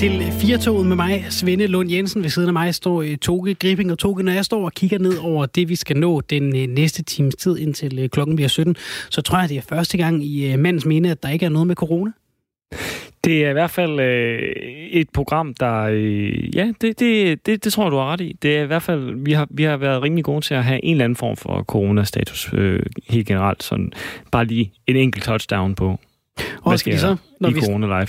til Firtoget med mig, Svende Lund Jensen. Ved siden af mig står øh, Toge Gripping. Og Toge, når jeg står og kigger ned over det, vi skal nå den øh, næste times tid, indtil øh, klokken bliver 17, så tror jeg, det er første gang i mandens minde, at der ikke er noget med corona. Det er i hvert fald øh, et program, der... Øh, ja, det, det, det, det tror jeg, du har ret i. Det er i hvert fald... Vi har, vi har været rimelig gode til at have en eller anden form for coronastatus øh, helt generelt. Sådan bare lige en enkelt touchdown på, hvad sker så, når i vi... Corona Live?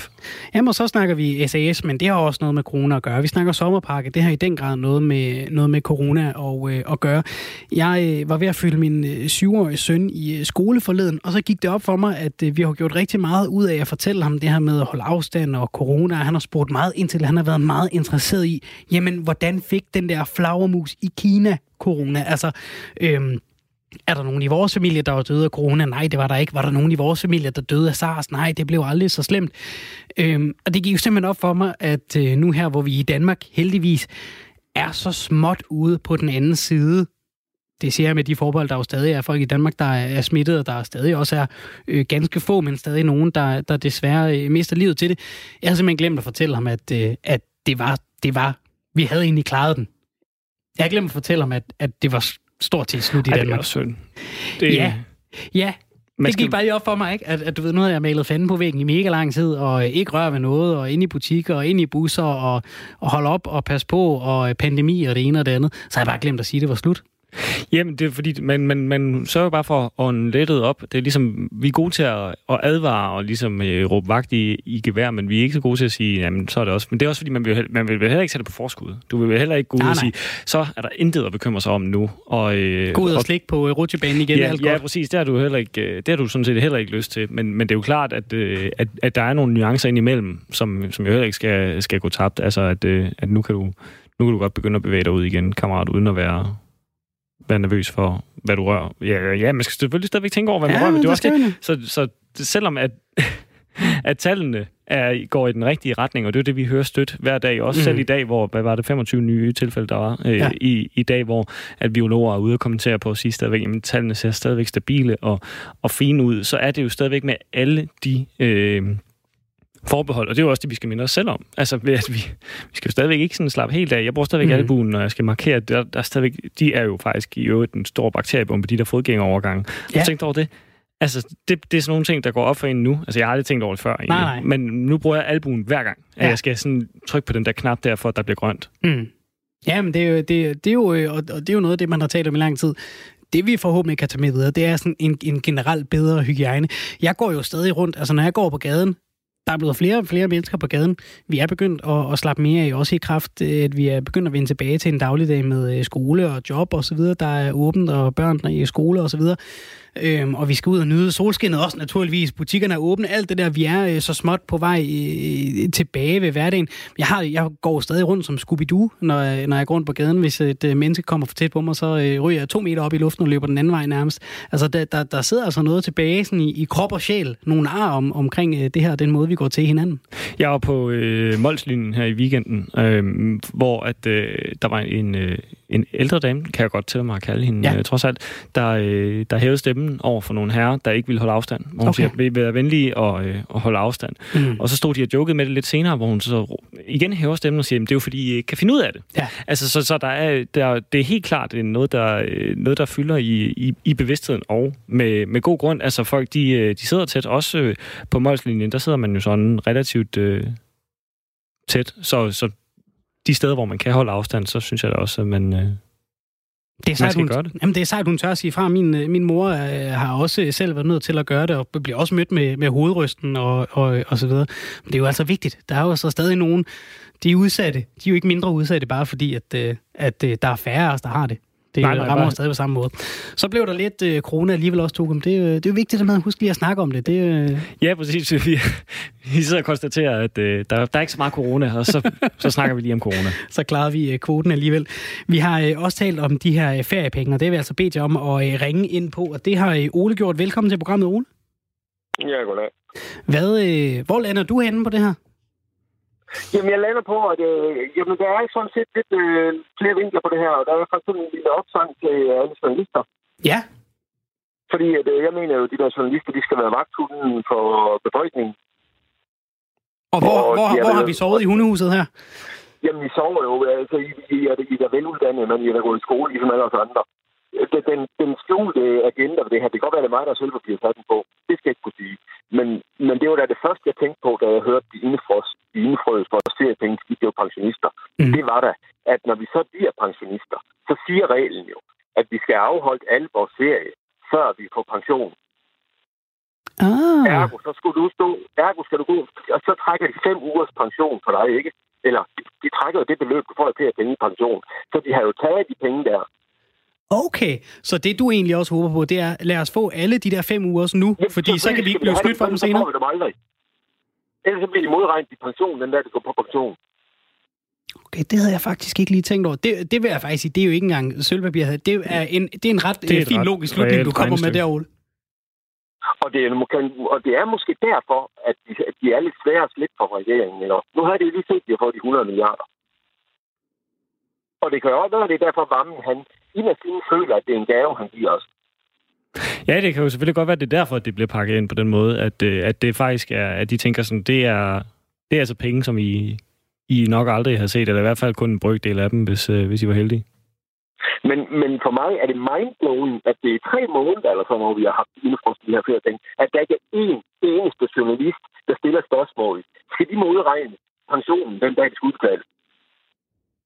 Jamen, så snakker vi SAS, men det har også noget med corona at gøre. Vi snakker sommerpakke, det har i den grad noget med, noget med corona og, øh, at gøre. Jeg øh, var ved at fylde min øh, syvårige søn i øh, skole forleden, og så gik det op for mig, at øh, vi har gjort rigtig meget ud af at fortælle ham det her med at holde afstand og corona. Han har spurgt meget ind til, han har været meget interesseret i, jamen, hvordan fik den der flagermus i Kina corona? Altså, øh, er der nogen i vores familie, der var døde af corona? Nej, det var der ikke. Var der nogen i vores familie, der døde af SARS? Nej, det blev aldrig så slemt. Øhm, og det gik jo simpelthen op for mig, at øh, nu her, hvor vi i Danmark heldigvis er så småt ude på den anden side, det ser jeg med de forbehold, der jo stadig er folk i Danmark, der er smittet, og der stadig også er øh, ganske få, men stadig nogen, der, der desværre øh, mister livet til det. Jeg har simpelthen glemt at fortælle ham, at, øh, at det, var, det var, vi havde egentlig klaret den. Jeg har glemt at fortælle ham, at, at det var stort til slut i Ej, Danmark. Det er synd. Det... Ja, ja. Man det gik bare lige op for mig, ikke? At, at du ved, nu har jeg malet fanden på væggen i mega lang tid, og ikke røre ved noget, og ind i butikker, og ind i busser, og, og holde op og passe på, og pandemi og det ene og det andet. Så har jeg bare glemt at sige, at det var slut. Jamen, det er fordi, man, man, man sørger bare for at ånde lettet op. Det er ligesom, vi er gode til at, at advare og ligesom øh, råbe vagt i, i gevær, men vi er ikke så gode til at sige, jamen, så er det også. Men det er også fordi, man vil, man vil heller ikke sætte det på forskud. Du vil heller ikke gå ud nej, og sige, så er der intet at bekymre sig om nu. Og, øh, gå ud og, og slikke på øh, rutsjebanen igen. Ja, ja, præcis. Det har, du heller ikke, øh, det har du sådan set heller ikke lyst til. Men, men det er jo klart, at, øh, at, at der er nogle nuancer ind imellem, som, som jo heller ikke skal, skal gå tabt. Altså, at, øh, at nu kan du nu kan du godt begynde at bevæge dig ud igen, kammerat, uden at være være nervøs for, hvad du rører. Ja, ja man skal selvfølgelig stadigvæk tænke over, hvad man ja, rører, men det er også det. Så, så selvom at, at tallene er, går i den rigtige retning, og det er det, vi hører stødt hver dag, også mm. selv i dag, hvor, hvad var det, 25 nye tilfælde, der var øh, ja. i, i dag, hvor at biologer er ude og kommentere på at sige stadigvæk, at tallene ser stadigvæk stabile og, og fine ud, så er det jo stadigvæk med alle de øh, forbehold, og det er jo også det, vi skal minde os selv om. Altså, ved at vi, vi skal jo stadigvæk ikke sådan slappe helt af. Jeg bruger stadigvæk mm. albuen, når jeg skal markere, der, der er stadigvæk, de er jo faktisk i øvrigt en stor bakteriebombe, de der fodgængerovergange. Ja. Har tænkt over det? Altså, det, det er sådan nogle ting, der går op for en nu. Altså, jeg har aldrig tænkt over det før, egentlig. Nej, nej. Men nu bruger jeg albuen hver gang, at ja. jeg skal sådan trykke på den der knap der, for at der bliver grønt. Mm. Ja, men det er, jo, det, det er jo, og det er jo noget af det, man har talt om i lang tid det vi forhåbentlig kan tage med videre, det er sådan en, en generelt bedre hygiejne. Jeg går jo stadig rundt, altså når jeg går på gaden, der er blevet flere og flere mennesker på gaden. Vi er begyndt at, at slappe mere af, også i kraft, øh, at vi er begyndt at vende tilbage til en dagligdag med øh, skole og job og så videre, der er åbent, og børn er i skole og så videre. Øhm, og vi skal ud og nyde solskinnet også naturligvis. Butikkerne er åbne. Alt det der, vi er øh, så småt på vej øh, øh tilbage ved hverdagen. Jeg, har, jeg går stadig rundt som Scooby-Doo, når, øh, når jeg går rundt på gaden. Hvis et øh, menneske kommer for tæt på mig, så øh, ryger jeg to meter op i luften og løber den anden vej nærmest. Altså, der, der, der sidder altså noget tilbage sådan i, i krop og sjæl. Nogle ar om, omkring øh, det her, den måde, vi går til hinanden. Jeg var på øh, Molslinjen her i weekenden, øh, hvor at, øh, der var en, øh, en ældre dame, kan jeg godt til mig at kalde hende, ja. øh, trods alt, der, øh, der hævede stemmen over for nogle herrer, der ikke ville holde afstand. Hvor hun okay. siger, være venlige og, øh, og holde afstand. Mm. Og så stod de og jokede med det lidt senere, hvor hun så igen hæver stemmen og siger, det er jo fordi, I ikke kan finde ud af det. Ja. Altså, så, så der er, der, det er helt klart noget, der, noget, der fylder i, i, i bevidstheden, og med, med god grund. Altså, folk, de, øh, de sidder tæt. Også øh, på målslinjen, der sidder man jo sådan relativt øh, tæt. Så, så de steder, hvor man kan holde afstand, så synes jeg da også, at man, øh, det er sejt, hun, gøre det. Jamen, det er sejt, hun tør at sige fra. Min, øh, min mor øh, har også selv været nødt til at gøre det, og bliver også mødt med, med hovedrysten og, og, og så videre. Men det er jo altså vigtigt. Der er jo så stadig nogen, de er udsatte. De er jo ikke mindre udsatte, bare fordi, at, øh, at, at der er færre af os, der har det. Det nej, nej, rammer bare... stadig på samme måde. Så blev der lidt øh, corona alligevel også, Tokum. Det, øh, det er jo vigtigt at man husker lige at snakke om det. det øh... Ja, præcis. Vi, vi sidder og konstaterer, at øh, der, der er ikke så meget corona, og så, så snakker vi lige om corona. Så klarede vi øh, kvoten alligevel. Vi har øh, også talt om de her øh, feriepenge, og det vil jeg altså bedt jer om at øh, ringe ind på, og det har øh, Ole gjort. Velkommen til programmet, Ole. Ja, goddag. Hvad, øh, hvor lander du henne på det her? Jamen, jeg lander på, at øh, jamen, der er sådan set lidt øh, flere vinkler på det her, og der er faktisk en lille opsang til alle journalister. Ja. Fordi at, øh, jeg mener jo, at de der journalister, de skal være vagthunden for befolkningen. Og hvor, hvor, hvor, hvor har vi sovet i hundehuset her? Jamen, vi sover jo. Altså, I, I, er, I er veluddannede, men I er gået i skole, ligesom alle os andre. Den, den, den skjulte agenda ved det her, det kan godt være, det er mig, der selv bliver sat på. Det skal jeg ikke kunne sige. Men, men det var da det første, jeg tænkte på, da jeg hørte de indefrøs, de indefrøs for seriepenge, de blev pensionister. Mm. Det var da, at når vi så bliver pensionister, så siger reglen jo, at vi skal afholde alle vores ferie, før vi får pension. Ah. Ergo, så skulle du stå, ergo skal du gå, og så trækker de fem ugers pension for dig, ikke? Eller de, de trækker jo det beløb, du får til at penge i pension. Så de har jo taget de penge der. Okay, så det du egentlig også håber på, det er, lad os få alle de der fem uger nu, Jamen, fordi så kan vi ikke blive snydt for dem senere. Så får vi dem aldrig. Ellers så bliver de modregnet i pension, den der, der går på pension. Okay, det havde jeg faktisk ikke lige tænkt over. Det, det vil jeg faktisk sige, det er jo ikke engang sølvpapir. Det er en, det er en ret det er fin ret logisk slutning, du kommer med der, Ole. Og det, er, og det er måske derfor, at de, at de er lidt svære at slippe for regeringen. Eller? Nu har det lige set, at de har fået de 100 milliarder. Og det kan jo også være, det er derfor, Vammen, han inderst føler, at det er en gave, han giver os. Ja, det kan jo selvfølgelig godt være, at det er derfor, at det bliver pakket ind på den måde, at, øh, at det faktisk er, at de tænker sådan, det er, det er altså penge, som I, I nok aldrig har set, eller i hvert fald kun en brygdel af dem, hvis, øh, hvis I var heldige. Men, men for mig er det mindblowing, at det er tre måneder, eller sådan noget, vi har haft indefrost de her flere ting, at der ikke er én eneste journalist, der stiller spørgsmål. Skal de modregne pensionen den dag, de skal udbetales?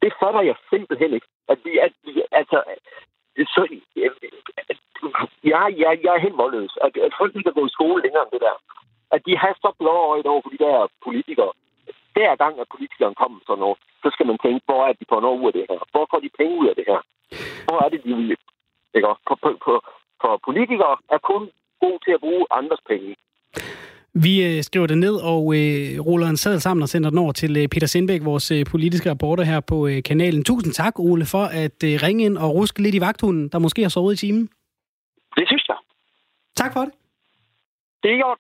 Det fatter jeg simpelthen ikke. At vi, at vi, altså, så, jeg, jeg, jeg er helt målløs. At, at folk ikke kan gå i skole længere end det der. At de har så blå øjne over for de der politikere. Hver gang, at politikeren kommer sådan noget, så skal man tænke, hvor er de på noget ud af det her? Hvor får de penge ud af det her? Hvor er det, de vil? Ikke? For, for, for, for politikere er kun gode til at bruge andres penge. Vi øh, skriver det ned og øh, ruller en sadel sammen og sender den over til øh, Peter Sindbæk, vores øh, politiske reporter her på øh, kanalen. Tusind tak, Ole, for at øh, ringe ind og ruske lidt i vagthunden, der måske har sovet i timen. Det synes jeg. Tak for det. Det er godt.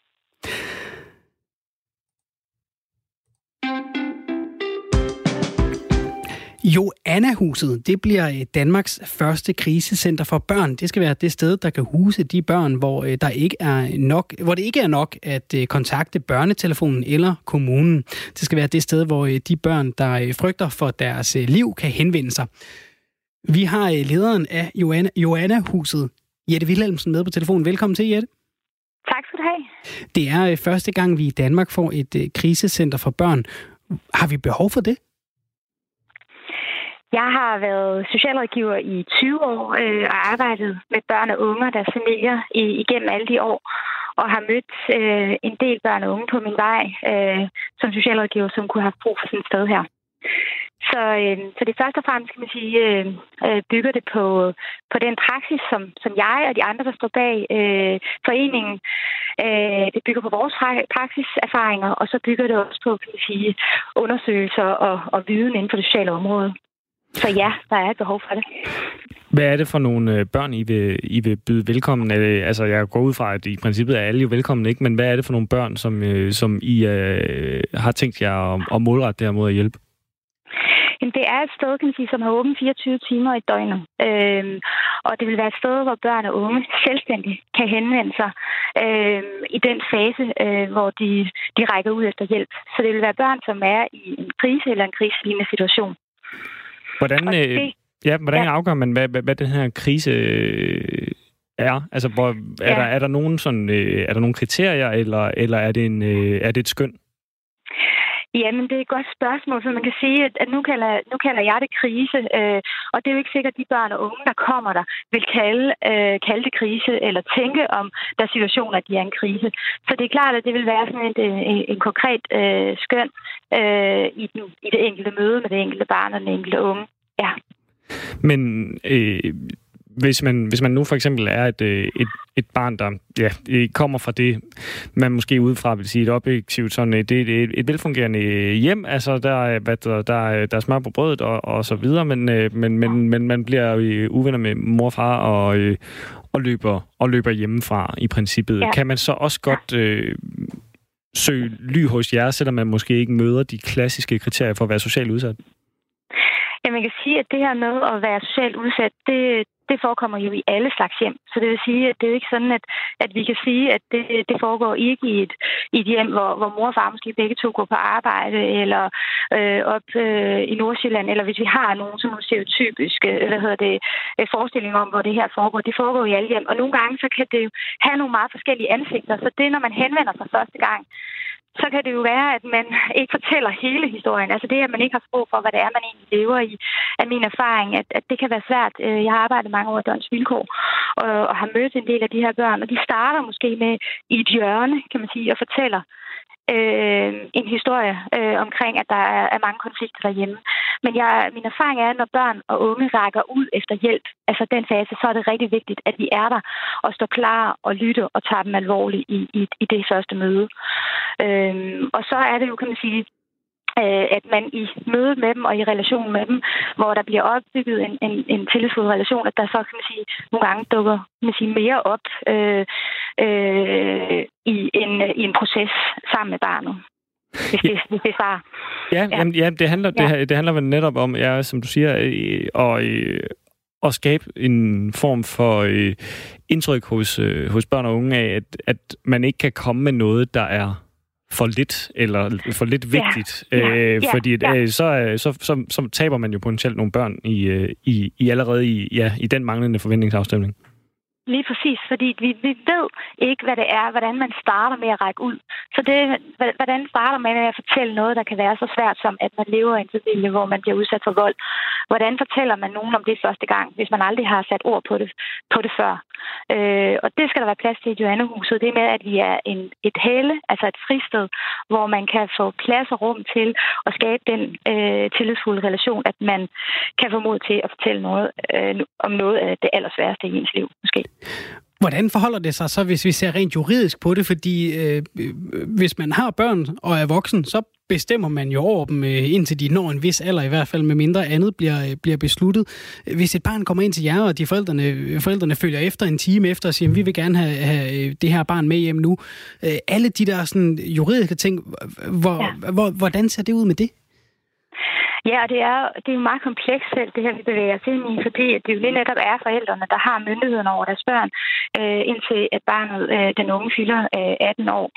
Joanna-huset, det bliver øh, Danmarks første krisecenter for børn. Det skal være det sted, der kan huse de børn, hvor øh, der ikke er nok, hvor det ikke er nok at øh, kontakte børnetelefonen eller kommunen. Det skal være det sted, hvor de børn, der frygter for deres liv, kan henvende sig. Vi har lederen af Joanna, Joanna-huset, Jette Wilhelmsen, med på telefonen. Velkommen til, Jette. Tak skal du have. Det er første gang, vi i Danmark får et krisecenter for børn. Har vi behov for det? Jeg har været socialrådgiver i 20 år øh, og arbejdet med børn og unge og deres familier i, igennem alle de år, og har mødt øh, en del børn og unge på min vej øh, som socialrådgiver, som kunne have brug for sådan et sted her. Så, øh, så det første og fremmest kan man sige, øh, øh, bygger det på, på den praksis, som, som jeg og de andre, der står bag øh, foreningen, øh, det bygger på vores praksiserfaringer, og så bygger det også på kan man sige, undersøgelser og, og viden inden for det sociale område. Så ja, der er et behov for det. Hvad er det for nogle øh, børn, I vil, I vil byde velkommen? Altså, jeg går ud fra, at i princippet er alle jo velkommen, ikke? Men hvad er det for nogle børn, som, øh, som I uh, har tænkt jer at, at målrette der mod at hjælpe? Jamen, det er et sted, kan man sige, som har åbent 24 timer i døgnet. Øhm, og det vil være et sted, hvor børn og unge selvstændigt kan henvende sig øhm, i den fase, øh, hvor de, de rækker ud efter hjælp. Så det vil være børn, som er i en krise eller en kriselignende situation. Hvordan, øh, ja, hvordan ja. afgør man, hvad, hvad, hvad den her krise øh, er? Altså, hvor, er, ja. der, er, der nogen sådan, øh, er der nogle kriterier, eller, eller er, det en, er det et skøn? Jamen, det er et godt spørgsmål, for man kan sige, at nu kalder, nu kalder jeg det krise, øh, og det er jo ikke sikkert, at de børn og unge, der kommer der, vil kalde, øh, kalde det krise, eller tænke om der situationer, at de er en krise. Så det er klart, at det vil være sådan et, øh, en, en konkret øh, skøn øh, i, den, i det enkelte møde med det enkelte barn og den enkelte unge. Ja. Men øh, hvis man, hvis man nu for eksempel er et, øh, et, et barn, der ja, kommer fra det, man måske udefra vil sige et objektivt, sådan et, et, et, et velfungerende hjem, altså der er, hvad der, der, der er smør på brødet og, og så videre, men, øh, men, men, men man bliver uvenner med mor og far og, øh, og, løber, og løber hjemmefra i princippet. Ja. Kan man så også godt øh, søge ly hos jer, selvom man måske ikke møder de klassiske kriterier for at være socialt udsat? Ja, man kan sige, at det her med at være socialt udsat, det, det forekommer jo i alle slags hjem. Så det vil sige, at det er ikke sådan, at, at vi kan sige, at det, det foregår ikke i et, i et hjem, hvor, hvor mor og far måske begge to går på arbejde, eller øh, op øh, i Nordsjælland, eller hvis vi har nogen sådan nogle stereotypiske hvad hedder det, øh, forestillinger om, hvor det her foregår. Det foregår i alle hjem. Og nogle gange, så kan det jo have nogle meget forskellige ansigter. Så det, når man henvender sig første gang, så kan det jo være, at man ikke fortæller hele historien. Altså det, at man ikke har sprog for, hvad det er, man egentlig lever i, er min erfaring, at, at det kan være svært. Øh, jeg har arbejdet mange år i Dørens Vilkår, og, og har mødt en del af de her børn, og de starter måske med i et hjørne, kan man sige, og fortæller øh, en historie øh, omkring, at der er, er mange konflikter derhjemme. Men jeg, min erfaring er, at når børn og unge rækker ud efter hjælp, altså den fase, så er det rigtig vigtigt, at vi er der og står klar og lytter og tager dem alvorligt i, i, i det første møde. Øh, og så er det jo, kan man sige, at man i mødet med dem og i relation med dem, hvor der bliver opbygget en, en, en tillidsfuld relation, at der så kan man sige, nogle gange dukker man sige, mere op øh, øh, i, en, i en proces sammen med barnet. Hvis det, hvis det Ja, ja. Jamen, ja det, handler, ja. det, det handler vel netop om, ja, som du siger, øh, at, øh, at skabe en form for øh, indtryk hos, øh, hos børn og unge af, at, at man ikke kan komme med noget, der er for lidt eller for lidt vigtigt, ja, øh, ja, fordi ja. Øh, så, så, så, så taber man jo potentielt nogle børn i, øh, i, i allerede i, ja, i den manglende forventningsafstemning. Lige præcis, fordi vi, vi ved ikke, hvad det er, hvordan man starter med at række ud. Så det, hvordan starter man med at fortælle noget, der kan være så svært som, at man lever i en familie, hvor man bliver udsat for vold? Hvordan fortæller man nogen om det første gang, hvis man aldrig har sat ord på det, på det før? Øh, og det skal der være plads til i Johannehuset. Det med, at vi er en, et hæle, altså et fristed, hvor man kan få plads og rum til at skabe den øh, tillidsfulde relation, at man kan få mod til at fortælle noget øh, om noget af det allersværeste i ens liv, måske. Hvordan forholder det sig så, hvis vi ser rent juridisk på det? Fordi øh, hvis man har børn og er voksen, så bestemmer man jo over dem, øh, indtil de når en vis alder, i hvert fald med mindre andet bliver, øh, bliver besluttet. Hvis et barn kommer ind til jer, og de forældrene, forældrene følger efter en time efter og siger, vi vil gerne have, have øh, det her barn med hjem nu. Øh, alle de der sådan, juridiske ting, hvor, ja. hvor, hvordan ser det ud med det? Ja, og det er, det er jo meget komplekst selv, det her, vi bevæger os ind i, fordi det jo lige netop er forældrene, der har myndigheden over deres børn, øh, indtil at barnet, øh, den unge fylder øh, 18 år.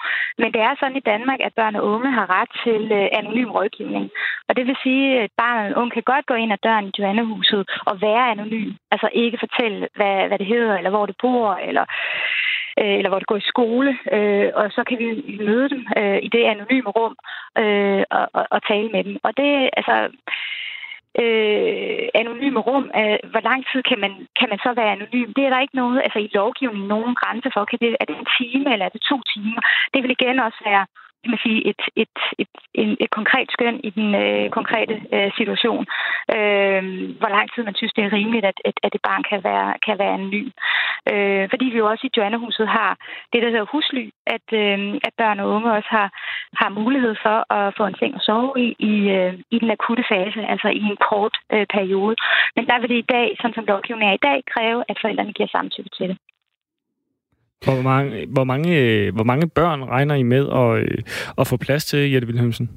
Men det er sådan i Danmark, at børn og unge har ret til øh, anonym rådgivning. Og det vil sige, at barnet og unge kan godt gå ind ad døren i Joannehuset og være anonym. Altså ikke fortælle, hvad, hvad det hedder, eller hvor det bor, eller øh, eller hvor det går i skole, øh, og så kan vi møde dem øh, i det anonyme rum øh, og, og, og tale med dem. Og det, altså, øh, anonyme rum, øh, hvor lang tid kan man, kan man så være anonym? Det er der ikke noget, altså i lovgivningen, nogen grænse for. Kan det, er det en time, eller er det to timer? Det vil igen også være kan man sige, et, et, et, et, et konkret skøn i den øh, konkrete øh, situation. Øh, hvor lang tid man synes, det er rimeligt, at, at, at et barn kan være, kan være anonym. Øh, fordi vi jo også i Joannehuset har det, der hedder husly, at, øh, at børn og unge også har, har mulighed for at få en seng at sove i, i, øh, i den akutte fase, altså i en kort øh, periode. Men der vil det i dag, sådan som lovgivningen er i dag, kræve, at forældrene giver samtykke til det. Hvor mange, hvor mange, hvor mange børn regner I med at, øh, at få plads til, Jette Wilhelmsen?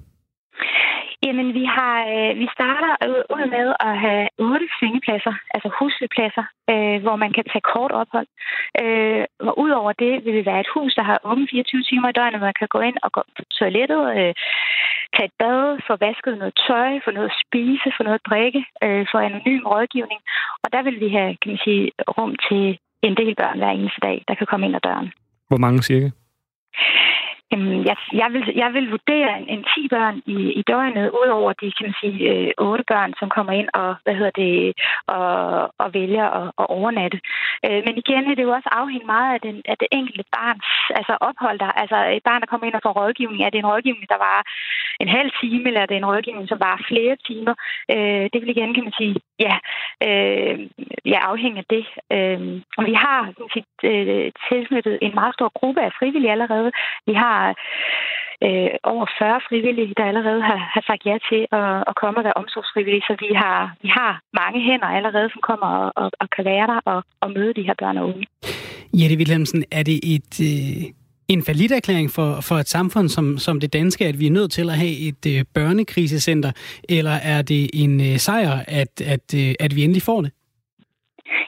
Jamen, vi har øh, vi starter ud med at have otte sengepladser, altså huslepladser, øh, hvor man kan tage kort ophold. Øh, og udover det vil det være et hus, der har åbent 24 timer i døgnet, hvor man kan gå ind og gå på toilettet, øh, tage et bad, få vasket noget tøj, få noget at spise, få noget at drikke, øh, få anonym rådgivning. Og der vil vi have, kan man sige, rum til en del børn hver eneste dag, der kan komme ind ad døren. Hvor mange cirka? Jamen, jeg, jeg, vil, jeg vil vurdere en, en 10 børn i, i døgnet, udover de kan man sige, øh, 8 børn, som kommer ind og, hvad hedder det, og, og vælger at, at overnatte. Øh, men igen er det jo også afhængigt meget af, den, af det enkelte barns altså ophold der. Altså et barn, der kommer ind og får rådgivning, er det en rådgivning, der var en halv time, eller er det en rådgivning, som var flere timer? Øh, det vil igen, kan man sige, ja, øh, ja afhængig af det. Øh, og vi har kan øh, tilknyttet en meget stor gruppe af frivillige allerede. Vi har har øh, over 40 frivillige, der allerede har, har sagt ja til at, at komme og være omsorgsfrivillige. Så vi har, vi har mange hænder allerede, som kommer og, og, og kan være der og, og møde de her børn og unge. Jette Wilhelmsen, er det et... Øh en erklæring for, for et samfund som, som det danske, at vi er nødt til at have et øh, børnekrisecenter, eller er det en øh, sejr, at, at, øh, at vi endelig får det?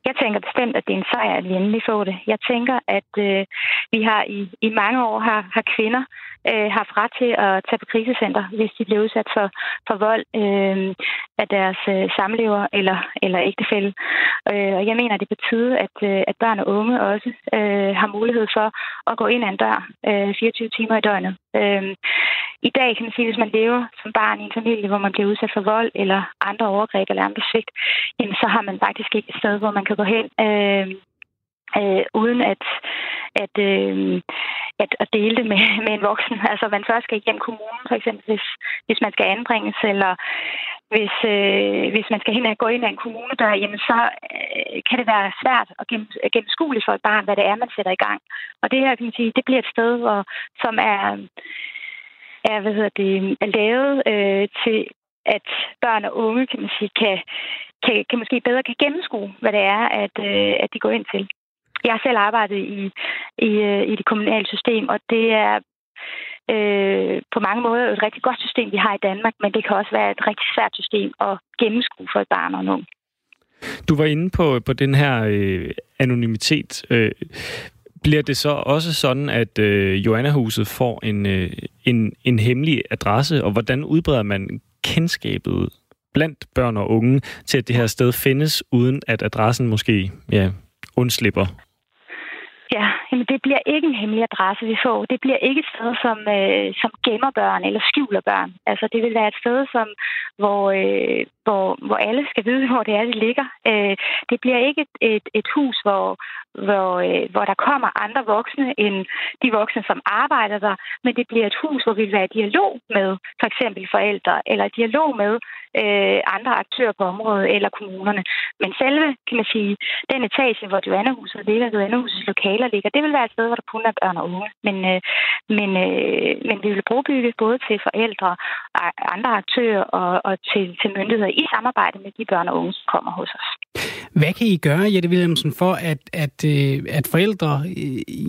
Jeg tænker bestemt, at det er en sejr, at vi endelig får det. Jeg tænker, at øh, vi har i, i mange år har, har kvinder øh, haft ret til at tage på krisecenter, hvis de bliver udsat for, for vold øh, af deres øh, samlever eller, eller ægtefælde. Øh, og jeg mener, det betyder, at, øh, at børn og unge også øh, har mulighed for at gå ind ad en dør øh, 24 timer i døgnet. Øh, I dag kan man sige, at hvis man lever som barn i en familie, hvor man bliver udsat for vold eller andre overgreb eller andre svigt, jamen, så har man faktisk ikke et sted, hvor man kan gå hen øh, øh, uden at, at, øh, at, at dele det med, med en voksen. Altså man først skal igennem kommunen, for eksempel hvis, hvis man skal anbringes, eller hvis, øh, hvis man skal hen og gå ind i en kommune, der, jamen så øh, kan det være svært at gennemskueligt for et barn, hvad det er, man sætter i gang. Og det her, kan man sige, det bliver et sted, hvor, som er, er, hvad hedder det, er lavet øh, til, at børn og unge, kan man sige, kan, kan, kan måske bedre kan gennemskue, hvad det er, at, øh, at de går ind til. Jeg har selv arbejdet i, i, øh, i det kommunale system, og det er øh, på mange måder et rigtig godt system, vi har i Danmark, men det kan også være et rigtig svært system at gennemskue for et barn og nogen. Du var inde på, på den her øh, anonymitet. Øh, bliver det så også sådan, at øh, Joanna-huset får en, øh, en, en hemmelig adresse, og hvordan udbreder man kendskabet blandt børn og unge til, at det her sted findes, uden at adressen måske ja, undslipper jamen det bliver ikke en hemmelig adresse, vi får. Det bliver ikke et sted, som, øh, som gemmer børn eller skjuler børn. Altså det vil være et sted, som, hvor, øh, hvor, hvor alle skal vide, hvor det er, det ligger. Øh, det bliver ikke et, et, et hus, hvor, hvor, øh, hvor der kommer andre voksne end de voksne, som arbejder der, men det bliver et hus, hvor vi vil være i dialog med for eksempel forældre, eller dialog med øh, andre aktører på området, eller kommunerne. Men selve, kan man sige, den etage, hvor Joannehuset ligger, Joannehusets lokaler ligger, det vil være et sted, hvor der kun er børn og unge. Men, øh, men, øh, men vi vil brugbygge både til forældre, andre aktører og, og til, til myndigheder i samarbejde med de børn og unge, som kommer hos os. Hvad kan I gøre, Jette Williamsen, for at, at, øh, at forældre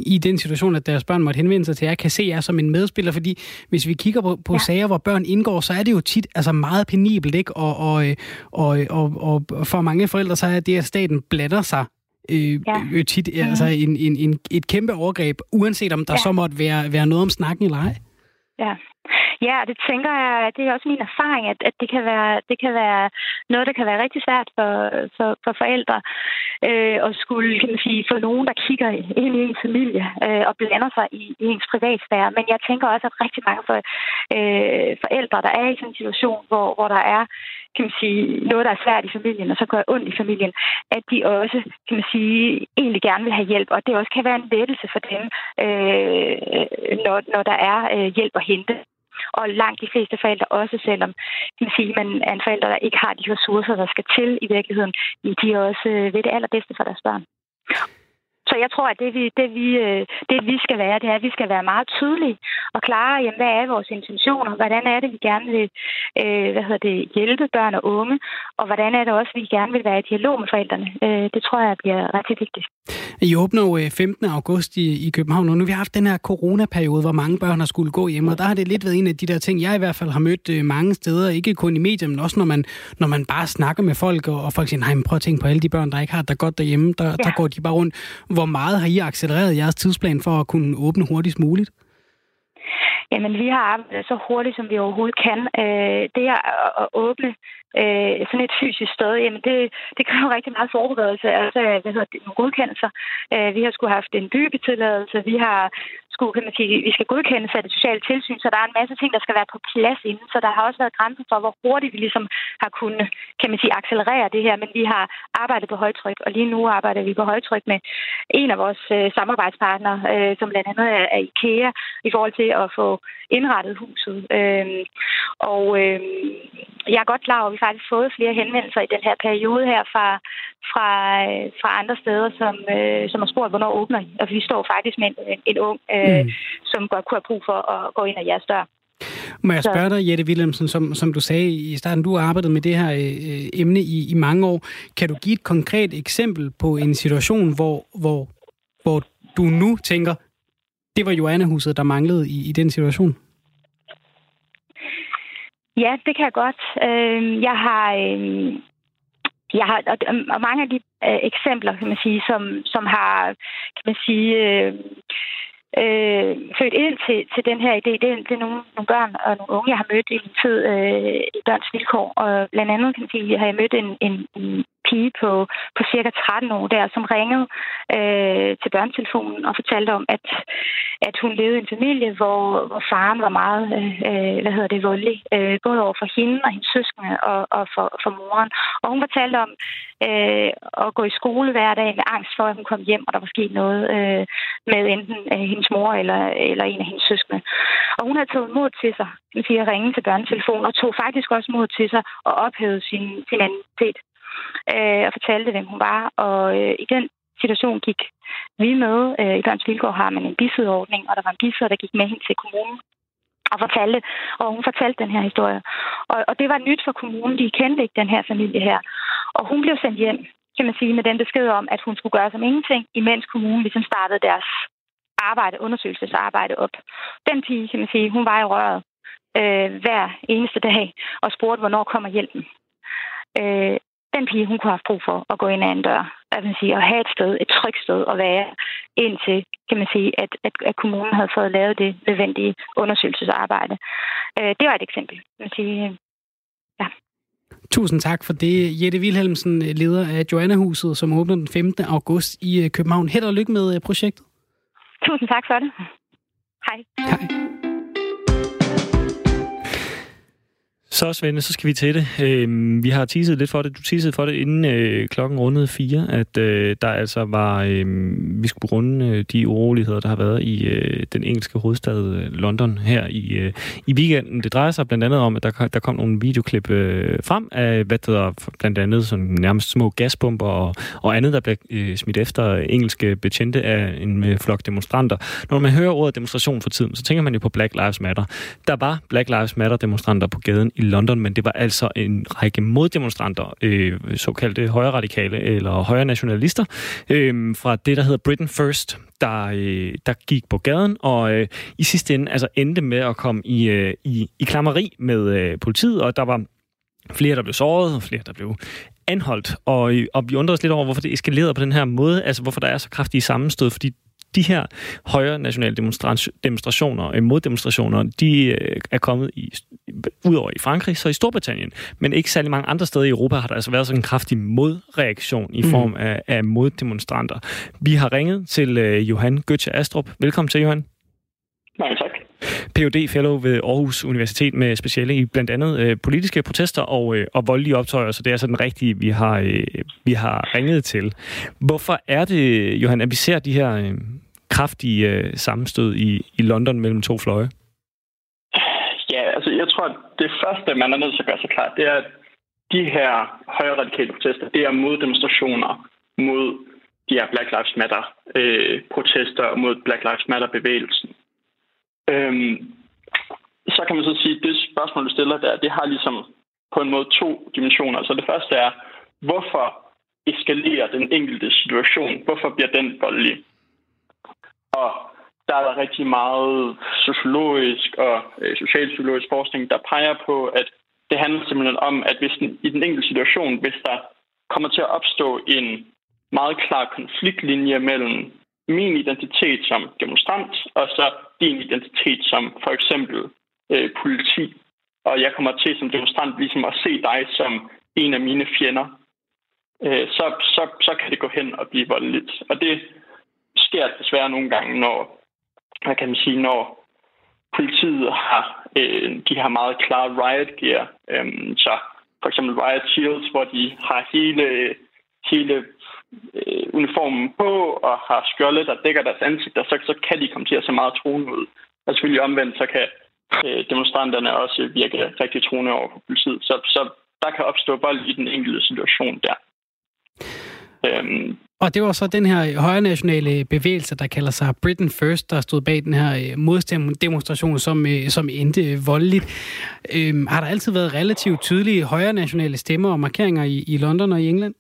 i den situation, at deres børn måtte henvende sig til jer, kan se jer som en medspiller? Fordi hvis vi kigger på, på ja. sager, hvor børn indgår, så er det jo tit altså meget penibelt, ikke? Og, og, og, og, og for mange forældre, så er det, at staten blander sig øh, ja. tit mm. altså en, en, en, et kæmpe overgreb, uanset om der ja. så måtte være, være noget om snakken eller ej. Ja. Ja, det tænker jeg, det er også min erfaring, at, at det, kan være, det kan være noget, der kan være rigtig svært for, for, for forældre øh, at skulle, kan man sige, for nogen, der kigger ind i en familie øh, og blander sig i, i ens privatsfære. Men jeg tænker også, at rigtig mange for, øh, forældre, der er i sådan en situation, hvor, hvor der er kan man sige, noget, der er svært i familien, og så gør ondt i familien, at de også, kan man sige, egentlig gerne vil have hjælp, og det også kan være en lettelse for dem, øh, når, når der er øh, hjælp at hente. Og langt de fleste forældre, også selvom kan man sige, man er en forælder, der ikke har de ressourcer, der skal til i virkeligheden, de er også øh, ved det allerbedste for deres børn. Så jeg tror, at det vi, det, vi, øh, det, vi skal være, det er, at vi skal være meget tydelige og klare, jamen, hvad er vores intentioner? Hvordan er det, vi gerne vil øh, hvad hedder det, hjælpe børn og unge? Og hvordan er det også, at vi gerne vil være i dialog med forældrene? Øh, det tror jeg bliver rigtig vigtigt. I åbner jo 15. Øh, august i, i København, og nu har vi haft den her coronaperiode, hvor mange børn har skulle gå hjem, og der har det lidt været en af de der ting, jeg i hvert fald har mødt øh, mange steder, ikke kun i medier, men også når man, når man bare snakker med folk, og, og folk siger, nej, men prøv at tænke på alle de børn, der ikke har det godt derhjemme, der, ja. der går de bare rundt hvor meget har I accelereret jeres tidsplan for at kunne åbne hurtigst muligt? Jamen, vi har arbejdet så hurtigt, som vi overhovedet kan. Øh, det at, at åbne øh, sådan et fysisk sted, jamen det, det kræver rigtig meget forberedelse, altså hvad hedder det, nogle godkendelser. Øh, vi har skulle haft en byggetilladelse, vi har skulle, kan man sige, vi skal godkendes af det sociale tilsyn, så der er en masse ting, der skal være på plads inden. Så der har også været grænser for, hvor hurtigt vi ligesom har kunnet, kan man sige, accelerere det her. Men vi har arbejdet på højtryk, og lige nu arbejder vi på højtryk med en af vores øh, samarbejdspartnere, øh, som blandt andet er, er IKEA, i forhold til at få indrettet huset. Øh, og øh, jeg er godt klar over, at vi faktisk har fået flere henvendelser i den her periode her fra, fra, øh, fra andre steder, som, øh, som har spurgt, hvornår åbner I? Og vi står faktisk med en, en, ung øh, øh, mm. som godt kunne have brug for at gå ind ad jeres dør. Må jeg spørge dig, Jette Willemsen, som, som du sagde i starten, du har arbejdet med det her øh, emne i, i mange år. Kan du give et konkret eksempel på en situation, hvor, hvor, hvor du nu tænker, det var Joannehuset, der manglede i, i den situation? Ja, det kan jeg godt. Øh, jeg har... Øh, jeg har, og, og mange af de øh, eksempler, kan man sige, som, som har, kan man sige, øh, øh, født ind til, til den her idé. Det, det er nogle, nogle børn og nogle unge, jeg har mødt i en tid øh, i børns vilkår. Og blandt andet kan man sige, har jeg mødt en, en, en pige på, på cirka 13 år der, som ringede øh, til børnetelefonen og fortalte om, at, at hun levede i en familie, hvor, hvor faren var meget, øh, øh, hvad hedder det, voldelig, øh, både over for hende og hendes søskende og, og for, for moren. Og hun fortalte om øh, at gå i skole hver dag med angst for, at hun kom hjem, og der var sket noget øh, med enten øh, hendes mor eller, eller en af hendes søskende. Og hun havde taget mod til sig, det vil sige at ringe til børnetelefonen, og tog faktisk også mod til sig og ophævede sin, sin anonymitet øh, og fortalte, hvem hun var. Og øh, i den situation gik vi med. Øh, I Børns Vilkår har man en bisidderordning, og der var en bisidder, der gik med hende til kommunen og fortalte, og hun fortalte den her historie. Og, og det var nyt for kommunen. De kendte ikke den her familie her. Og hun blev sendt hjem, kan man sige, med den besked om, at hun skulle gøre som ingenting, imens kommunen ligesom startede deres arbejde, undersøgelsesarbejde op. Den pige, kan man sige, hun var i røret øh, hver eneste dag og spurgte, hvornår kommer hjælpen. Øh, den pige, hun kunne have brug for at gå ind ad en dør. Jeg vil sige, at have et sted, et trygt sted at være, indtil, kan man sige, at, at, at kommunen havde fået lavet det nødvendige undersøgelsesarbejde. Øh, det var et eksempel. Jeg vil sige, ja. Tusind tak for det, Jette Wilhelmsen, leder af Joanna-huset, som åbner den 15. august i øh, København. Held og lykke med øh, projektet. Tusind tak for det. Hej. Hej. Så, Svende, så skal vi til det. Øh, vi har teaset lidt for det. Du teasede for det, inden øh, klokken rundede fire, at øh, der altså var... Øh, vi skulle runde øh, de uroligheder, der har været i øh, den engelske hovedstad øh, London her i, øh, i weekenden. Det drejer sig blandt andet om, at der, der kom nogle videoklip øh, frem af, hvad der hedder, blandt andet sådan nærmest små gasbomber og, og andet, der blev øh, smidt efter engelske betjente af en øh, flok demonstranter. Når man hører ordet demonstration for tiden, så tænker man jo på Black Lives Matter. Der var Black Lives Matter demonstranter på gaden i London, men det var altså en række moddemonstranter, øh, såkaldte højre radikale eller højre nationalister, øh, fra det, der hedder Britain First, der, øh, der gik på gaden, og øh, i sidste ende altså endte med at komme i, øh, i, i klammeri med øh, politiet, og der var flere, der blev såret, og flere, der blev anholdt. Og, øh, og vi undrer os lidt over, hvorfor det eskalerede på den her måde, altså hvorfor der er så kraftige sammenstød, fordi de her højre nationale demonstrationer, øh, moddemonstrationer, de øh, er kommet i, udover i Frankrig, så i Storbritannien, men ikke særlig mange andre steder i Europa har der altså været sådan en kraftig modreaktion i mhm. form af, af moddemonstranter. Vi har ringet til uh, Johan Götze Astrup. Velkommen til, Johan. Mange tak. Ph.D. Fellow ved Aarhus Universitet med speciale i blandt andet øh, politiske protester og, øh, og voldelige optøjer, så det er altså den rigtige, vi har, øh, vi har ringet til. Hvorfor er det, Johan, at vi ser de her øh, kraftige øh, sammenstød i, i London mellem to fløje? Ja, altså jeg tror, at det første, man er nødt til at gøre sig klart, det er, at de her højre radikale protester, det er moddemonstrationer mod de her Black Lives Matter øh, protester mod Black Lives Matter bevægelsen. Øhm, så kan man så sige, at det spørgsmål, du stiller der, det har ligesom på en måde to dimensioner. Så det første er, hvorfor eskalerer den enkelte situation? Hvorfor bliver den voldelig? Og der er der rigtig meget sociologisk og øh, socialpsykologisk forskning, der peger på, at det handler simpelthen om, at hvis den, i den enkelte situation, hvis der kommer til at opstå en meget klar konfliktlinje mellem min identitet som demonstrant, og så din identitet som for eksempel øh, politi. Og jeg kommer til som demonstrant ligesom at se dig som en af mine fjender. Øh, så, så, så kan det gå hen og blive voldeligt. Og det sker desværre nogle gange, når, hvad kan man sige, når politiet har, øh, de har meget klar riot gear. Øh, så for eksempel riot shields, hvor de har hele, hele øh, uniformen på og har skjolde, der dækker deres ansigter, så, så kan de komme til at se meget truende ud. Og selvfølgelig omvendt, så kan øh, demonstranterne også virke rigtig truende over for politiet. Så, så der kan opstå vold i den enkelte situation der. Øhm, og det var så den her højre nationale bevægelse, der kalder sig Britain First, der stod bag den her øh, moddemonstration, som, øh, som endte øh, voldeligt. Øhm, har der altid været relativt tydelige højre nationale stemmer og markeringer i, i London og i England?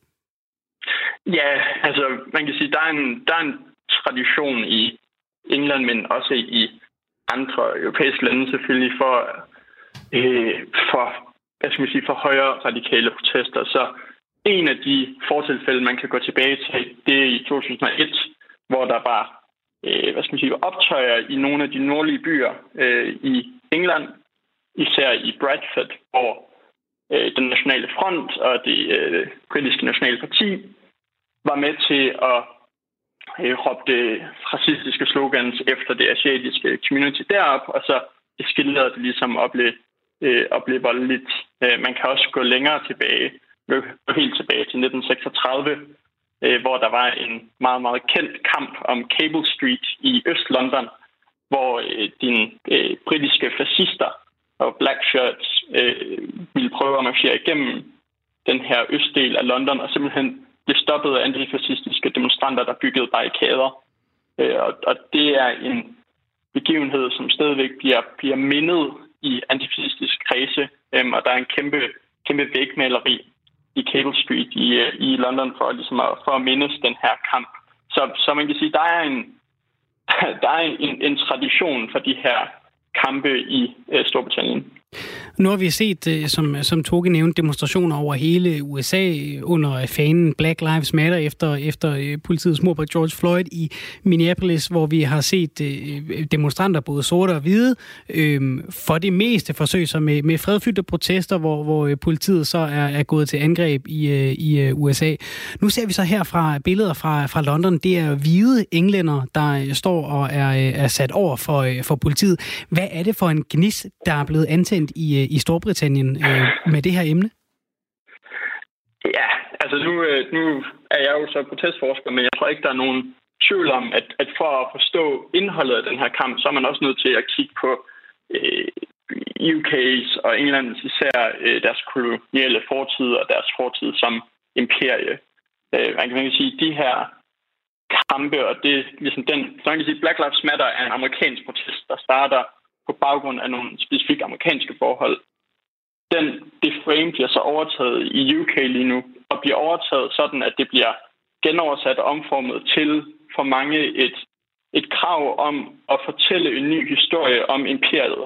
Ja, altså man kan sige, der er en, der er en tradition i England, men også i andre europæiske lande selvfølgelig for, øh, for hvad skal man sige, for højere radikale protester. Så en af de fortilfælde, man kan gå tilbage til, det er i 2001, hvor der var øh, hvad skal man sige, optøjer i nogle af de nordlige byer øh, i England, især i Bradford, hvor øh, den nationale front og det øh, britiske nationale parti var med til at øh, råbe det racistiske slogans efter det asiatiske community derop, og så eskalerede det ligesom at blive, øh, at blive voldeligt. Øh, man kan også gå længere tilbage, gå helt tilbage til 1936, øh, hvor der var en meget, meget kendt kamp om Cable Street i Øst-London, hvor øh, dine øh, britiske fascister og black shirts øh, ville prøve at marchere igennem den her østdel af London, og simpelthen blev stoppet af antifascistiske demonstranter, der byggede barrikader. Øh, og, og det er en begivenhed, som stadigvæk bliver, bliver mindet i antifascistisk kredse, øh, og der er en kæmpe, kæmpe vægmaleri i Cable Street i, øh, i London for, ligesom at, for at mindes den her kamp. Så, så man kan sige, der er en, der er en, en tradition for de her kampe i øh, Storbritannien. Nu har vi set, øh, som, som Toge nævnte, demonstrationer over hele USA under fanen Black Lives Matter efter, efter øh, politiets mord på George Floyd i Minneapolis, hvor vi har set øh, demonstranter, både sorte og hvide, for det meste forsøg sig med, med fredfyldte protester, hvor, hvor politiet så er, er gået til angreb i, i USA. Nu ser vi så her fra billeder fra, fra London, det er hvide englænder, der står og er, er sat over for, for politiet. Hvad er det for en gnis, der er blevet antændt i, i Storbritannien øh, med det her emne? Ja, altså nu, øh, nu er jeg jo så protestforsker, men jeg tror ikke, der er nogen tvivl om, at, at for at forstå indholdet af den her kamp, så er man også nødt til at kigge på øh, UK's og Englands især øh, deres koloniale fortid og deres fortid som imperie. Øh, man kan sige, de her kampe, og det ligesom den, så man kan sige, Black Lives Matter er en amerikansk protest, der starter på baggrund af nogle specifikke amerikanske forhold den, det frame bliver så overtaget i UK lige nu, og bliver overtaget sådan, at det bliver genoversat og omformet til for mange et, et krav om at fortælle en ny historie om imperiet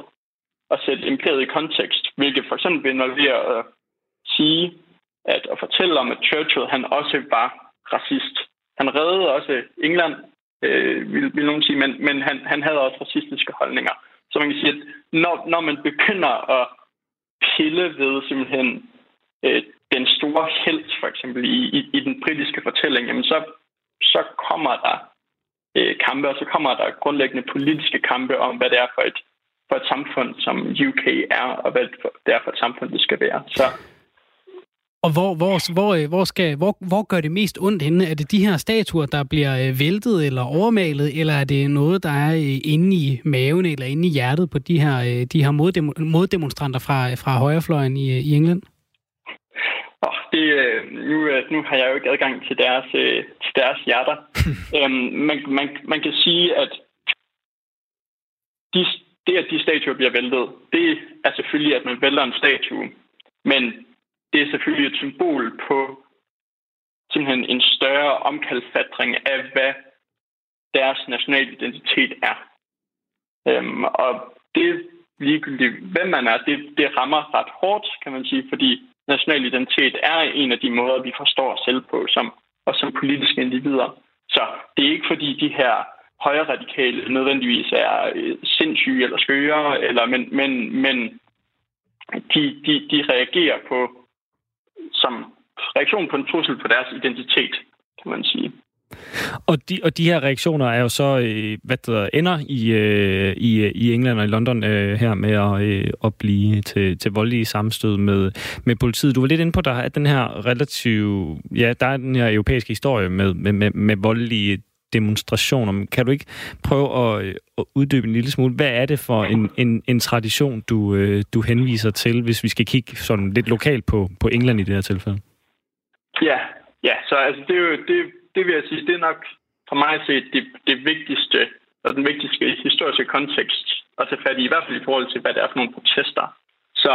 og sætte imperiet i kontekst, hvilket for eksempel involverer at sige, at at fortælle om, at Churchill han også var racist. Han reddede også England, øh, vil, vil nogen sige, men, men han, han havde også racistiske holdninger. Så man kan sige, at når, når man begynder at pille ved simpelthen øh, den store held, for eksempel i, i, i den britiske fortælling, jamen så, så kommer der øh, kampe, og så kommer der grundlæggende politiske kampe om, hvad det er for et, for et samfund, som UK er, og hvad det er for et samfund, det skal være. Så og hvor, hvor, hvor, øh, hvor, skal, hvor, hvor gør det mest ondt henne? Er det de her statuer, der bliver øh, væltet eller overmalet, eller er det noget, der er øh, inde i maven eller inde i hjertet på de her, de her moddemonstranter fra, fra højrefløjen i, i England? Oh, det, nu, nu har jeg jo ikke adgang til deres, til deres hjerter. øhm, man, man, man kan sige, at de, det, at de statuer bliver væltet, det er selvfølgelig, at man vælter en statue. Men det er selvfølgelig et symbol på simpelthen en større omkalfatring af, hvad deres nationale identitet er. Øhm, og det ligegyldigt, hvem man er, det, det rammer ret hårdt, kan man sige, fordi national identitet er en af de måder, vi forstår os selv på, som, og som politiske individer. Så det er ikke fordi de her højre radikale nødvendigvis er øh, sindssyge eller skøre, eller, men, men, men de, de, de reagerer på som reaktion på en trussel på deres identitet, kan man sige. Og de, og de her reaktioner er jo så, øh, hvad der ender i, øh, i, i England og i London øh, her med at, øh, at blive til, til voldelige sammenstød med, med politiet. Du var lidt inde på, der er den her relativ, ja, der er den her europæiske historie med, med, med, med voldelige demonstrationer. Kan du ikke prøve at, øh, at uddybe en lille smule? Hvad er det for en, en, en tradition, du, øh, du henviser til, hvis vi skal kigge sådan lidt lokalt på, på England i det her tilfælde? Ja, ja så altså, det, er jo, det, det vil jeg sige, det er nok for mig at se det, det vigtigste og den vigtigste historiske kontekst at tage fat i, i hvert fald i forhold til, hvad det er for nogle protester. Så,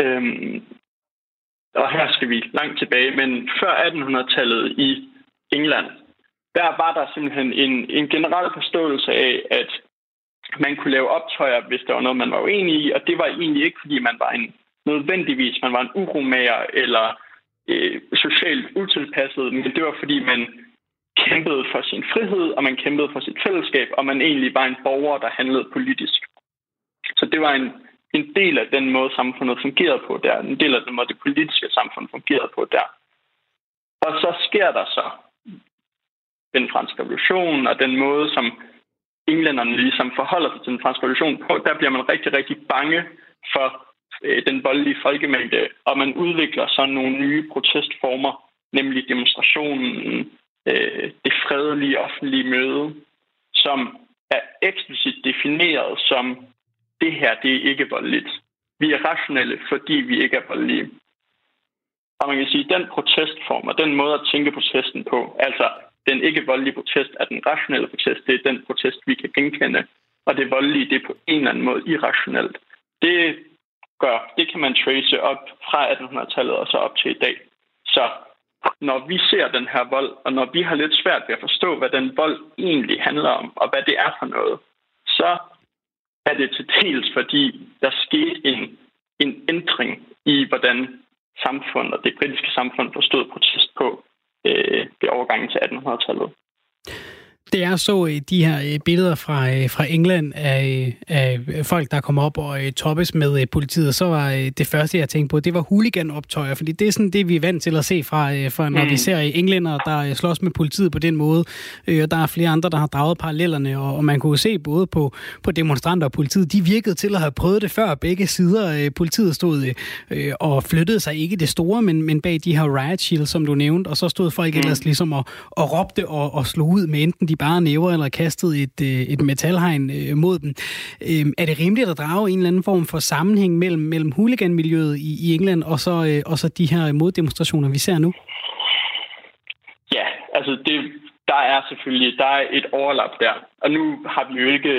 øhm, og her skal vi langt tilbage, men før 1800-tallet i England, der var der simpelthen en, en generel forståelse af, at man kunne lave optøjer, hvis der var noget, man var uenig i, og det var egentlig ikke, fordi man var en nødvendigvis, man var en uromager, eller øh, socialt utilpasset, men det var fordi, man kæmpede for sin frihed, og man kæmpede for sit fællesskab, og man egentlig var en borger, der handlede politisk. Så det var en, en del af den måde, samfundet fungerede på der, en del af den måde, det politiske samfund fungerede på der. Og så sker der så den franske revolution, og den måde, som englænderne ligesom forholder sig til den franske revolution på, der bliver man rigtig, rigtig bange for øh, den voldelige folkemængde, og man udvikler så nogle nye protestformer, nemlig demonstrationen, øh, det fredelige offentlige møde, som er eksplicit defineret som, det her, det er ikke voldeligt. Vi er rationelle, fordi vi ikke er voldelige. Og man kan sige, at den protestform og den måde at tænke protesten på, altså den ikke voldelige protest er den rationelle protest, det er den protest, vi kan genkende. Og det voldelige, det er på en eller anden måde irrationelt. Det gør, det kan man trace op fra 1800-tallet og så op til i dag. Så når vi ser den her vold, og når vi har lidt svært ved at forstå, hvad den vold egentlig handler om, og hvad det er for noget, så er det til dels, fordi der skete en, en ændring i, hvordan samfund og det britiske samfund forstod protest på øh, ved overgangen til 1800-tallet. Det er så øh, de her øh, billeder fra, øh, fra England af, af folk, der kommer op og toppes med politiet, så var det første, jeg tænkte på, det var huliganoptøjer, fordi det er sådan det, vi er vant til at se fra, fra når mm. vi ser englænder, der slås med politiet på den måde. Og der er flere andre, der har draget parallellerne, og, og man kunne se både på, på demonstranter og politiet, de virkede til at have prøvet det før begge sider. Politiet stod og flyttede sig ikke det store, men, men bag de her riot shields, som du nævnte, og så stod folk mm. ellers ligesom og, og råbte og, og slog ud med enten de bare næver eller kastet et, øh, et metalhegn øh, mod dem. Øhm, er det rimeligt at drage en eller anden form for sammenhæng mellem, mellem huliganmiljøet i, i England og så, øh, og så de her moddemonstrationer, vi ser nu? Ja, altså det, der er selvfølgelig der er et overlap der. Og nu har vi jo ikke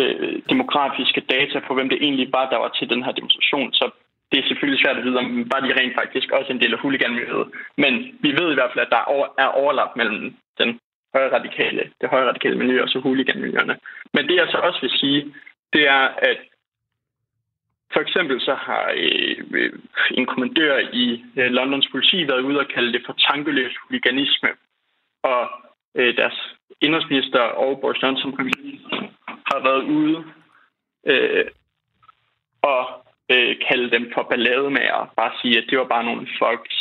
øh, demografiske data på, hvem det egentlig var, der var til den her demonstration. Så det er selvfølgelig svært at vide, om var de rent faktisk også en del af huliganmiljøet. Men vi ved i hvert fald, at der er overlap mellem den højre radikale, det højre radikale miljø og så huliganmiljøerne. Men det jeg så også vil sige, det er, at for eksempel så har øh, en kommandør i øh, Londons politi været ude og kalde det for tankeløs huliganisme. Og øh, deres indrigsminister og Boris Johnson har været ude øh, og øh, kalde dem for ballademager. Bare sige, at det var bare nogle folks.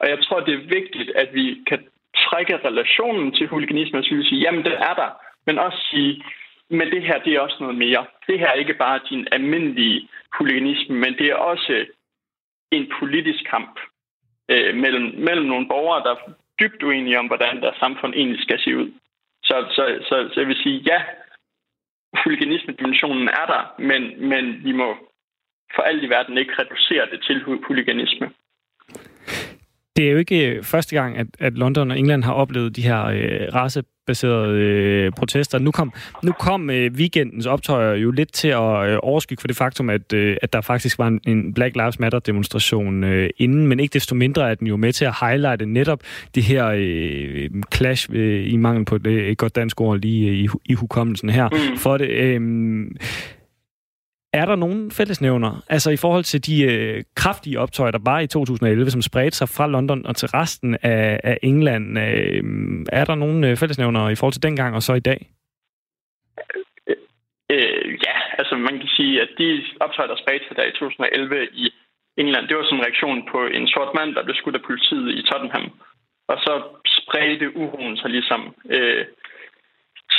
Og jeg tror, det er vigtigt, at vi kan trække relationen til huliganisme og sige, jamen det er der, men også sige, men det her, det er også noget mere. Det her er ikke bare din almindelige huliganisme, men det er også en politisk kamp øh, mellem, mellem nogle borgere, der er dybt uenige om, hvordan deres samfund egentlig skal se ud. Så, så, så, så jeg vil sige, ja, huliganisme-dimensionen er der, men, men vi må for alt i verden ikke reducere det til huliganisme det er jo ikke øh, første gang, at, at London og England har oplevet de her øh, racebaserede øh, protester. Nu kom, nu kom øh, weekendens optøjer jo lidt til at øh, overskygge for det faktum, at, øh, at der faktisk var en, en Black Lives Matter-demonstration øh, inden, men ikke desto mindre er den jo med til at highlighte netop det her øh, clash øh, i mangel på det, et godt dansk ord lige i, i hukommelsen her. Mm. For det, øh, er der nogen fællesnævner, altså i forhold til de øh, kraftige optøjer, der var i 2011, som spredte sig fra London og til resten af, af England, øh, er der nogen øh, fællesnævner i forhold til dengang og så i dag? Øh, øh, ja, altså man kan sige, at de optøjer, der spredte sig der i 2011 i England, det var som en reaktion på en sort mand, der blev skudt af politiet i Tottenham. Og så spredte uroen sig ligesom øh,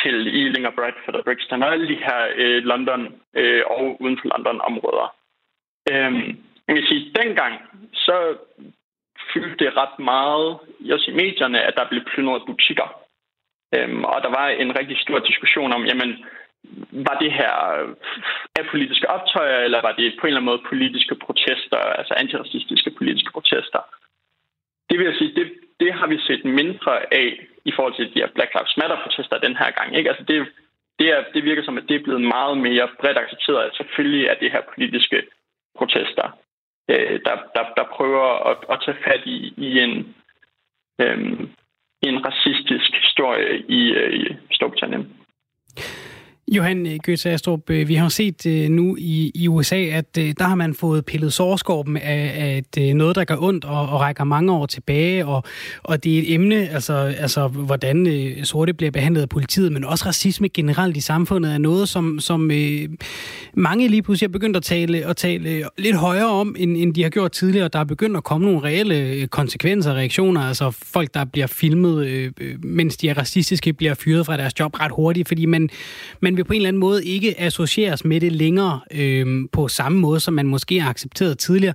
til Ealing og Bradford og Brixton og alle de her øh, London øh, og uden for London-områder. Øhm, jeg kan sige, dengang så fyldte det ret meget også i medierne, at der blev plyndret butikker. Øhm, og der var en rigtig stor diskussion om, jamen, var det her øh, apolitiske optøjer, eller var det på en eller anden måde politiske protester, altså antiracistiske politiske protester? Det vil jeg sige, det, det har vi set mindre af i forhold til de her Black Lives Matter-protester den her gang. Ikke? Altså det, det, er, det virker som, at det er blevet meget mere bredt accepteret, at selvfølgelig er det her politiske protester, øh, der, der, der prøver at, at tage fat i, i en, øh, en racistisk historie i, øh, i Storbritannien. Johan øh, Gøtse Astrup, øh, vi har set øh, nu i, i USA, at der har man fået pillet sårskorpen af, af noget, der gør ondt og, og rækker mange år tilbage, og, og det er et emne, altså, altså hvordan sorte bliver behandlet af politiet, men også racisme generelt i samfundet er noget, som, som øh, mange lige pludselig har begyndt at tale, at tale lidt højere om, end, end de har gjort tidligere. Der er begyndt at komme nogle reelle konsekvenser og reaktioner, altså folk, der bliver filmet, øh, mens de er racistiske, bliver fyret fra deres job ret hurtigt, fordi man, man vil på en eller anden måde ikke associeres med det længere øh, på samme måde, som man måske har accepteret tidligere.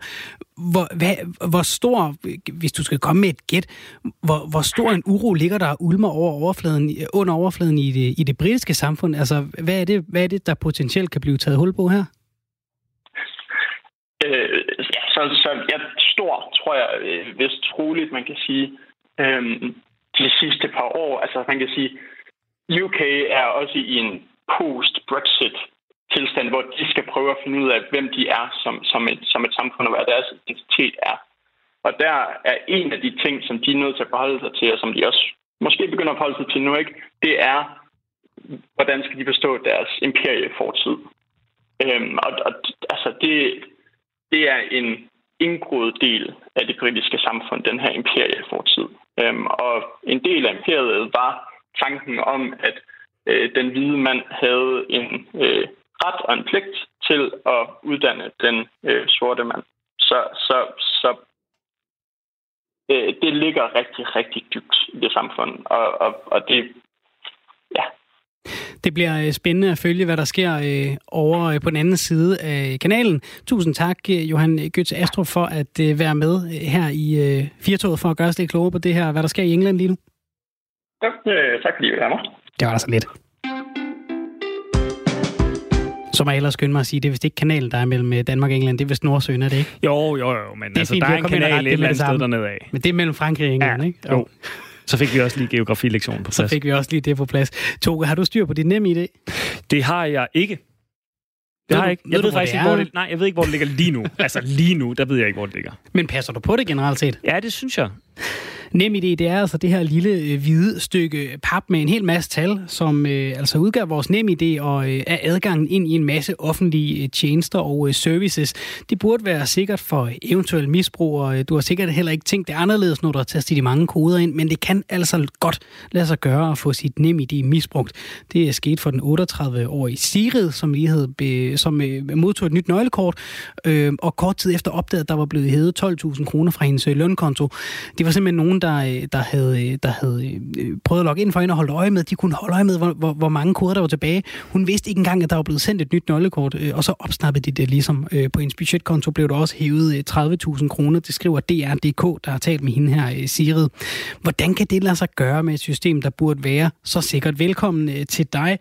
Hvor, hvad, hvor stor, hvis du skal komme med et gæt, hvor, hvor stor en uro ligger der ulmer over overfladen, under overfladen i det, i det britiske samfund? Altså, hvad er, det, hvad er det, der potentielt kan blive taget hul på her? Øh, ja, så, så ja, stor, tror jeg, øh, hvis troligt, man kan sige, øh, de sidste par år. Altså, man kan sige, UK er også i en post-Brexit tilstand, hvor de skal prøve at finde ud af, hvem de er som, som, et, som et samfund, og hvad deres identitet er. Og der er en af de ting, som de er nødt til at forholde sig til, og som de også måske begynder at forholde sig til nu, ikke? det er, hvordan skal de forstå deres imperiefortid. Øhm, og, og altså, det, det er en indgroet del af det britiske samfund, den her imperiefortid. Øhm, og en del af imperiet var tanken om, at øh, den hvide mand havde en øh, ret og en pligt til at uddanne den øh, sorte mand. Så, så, så øh, det ligger rigtig, rigtig dybt i det samfund, og, og, og det, ja, det bliver øh, spændende at følge, hvad der sker øh, over øh, på den anden side af kanalen. Tusind tak, Johan Götze Astrup, for at øh, være med her i øh, Firtoget for at gøre os lidt klogere på det her, hvad der sker i England lige nu. Ja, øh, tak fordi I var Det var da så lidt. Så må jeg ellers skynde mig at sige, det er vist ikke kanalen, der er mellem Danmark og England. Det er vist Nordsøen, er det ikke? Jo, jo, jo. Men det er altså, fint, der er en kanal et eller andet sted dernede af. Men det er mellem Frankrig og England, ja, ikke? Jo. jo. Så fik vi også lige geografilektionen på plads. Så fik vi også lige det på plads. Toge, har du styr på dit nem idé? Det har jeg ikke. Det har jeg ikke. Jeg ved, ved faktisk ikke, hvor det, nej, jeg ved ikke, hvor det ligger lige nu. altså lige nu, der ved jeg ikke, hvor det ligger. Men passer du på det generelt set? Ja, det synes jeg. NemID, det er altså det her lille øh, hvide stykke pap med en hel masse tal, som øh, altså udgør vores NemID og øh, er adgangen ind i en masse offentlige øh, tjenester og øh, services. Det burde være sikkert for eventuel misbrug, og øh, du har sikkert heller ikke tænkt det anderledes, når du har tastet de mange koder ind, men det kan altså godt lade sig gøre at få sit NemID misbrugt. Det er sket for den 38-årige Sirid, som lige havde be, som øh, modtog et nyt nøglekort, øh, og kort tid efter opdagede, at der var blevet hævet 12.000 kroner fra hendes øh, lønkonto. Det var simpelthen nogen, der, øh, der havde, øh, der havde øh, prøvet at logge ind for hende og holde øje med. De kunne holde øje med, hvor, hvor, hvor mange koder der var tilbage. Hun vidste ikke engang, at der var blevet sendt et nyt nøglekort, og så opsnappede de det ligesom. På hendes budgetkonto blev der også hævet 30.000 kroner. Det skriver DR.dk, der har talt med hende her, Sirid. Hvordan kan det lade sig gøre med et system, der burde være så sikkert? Velkommen til dig,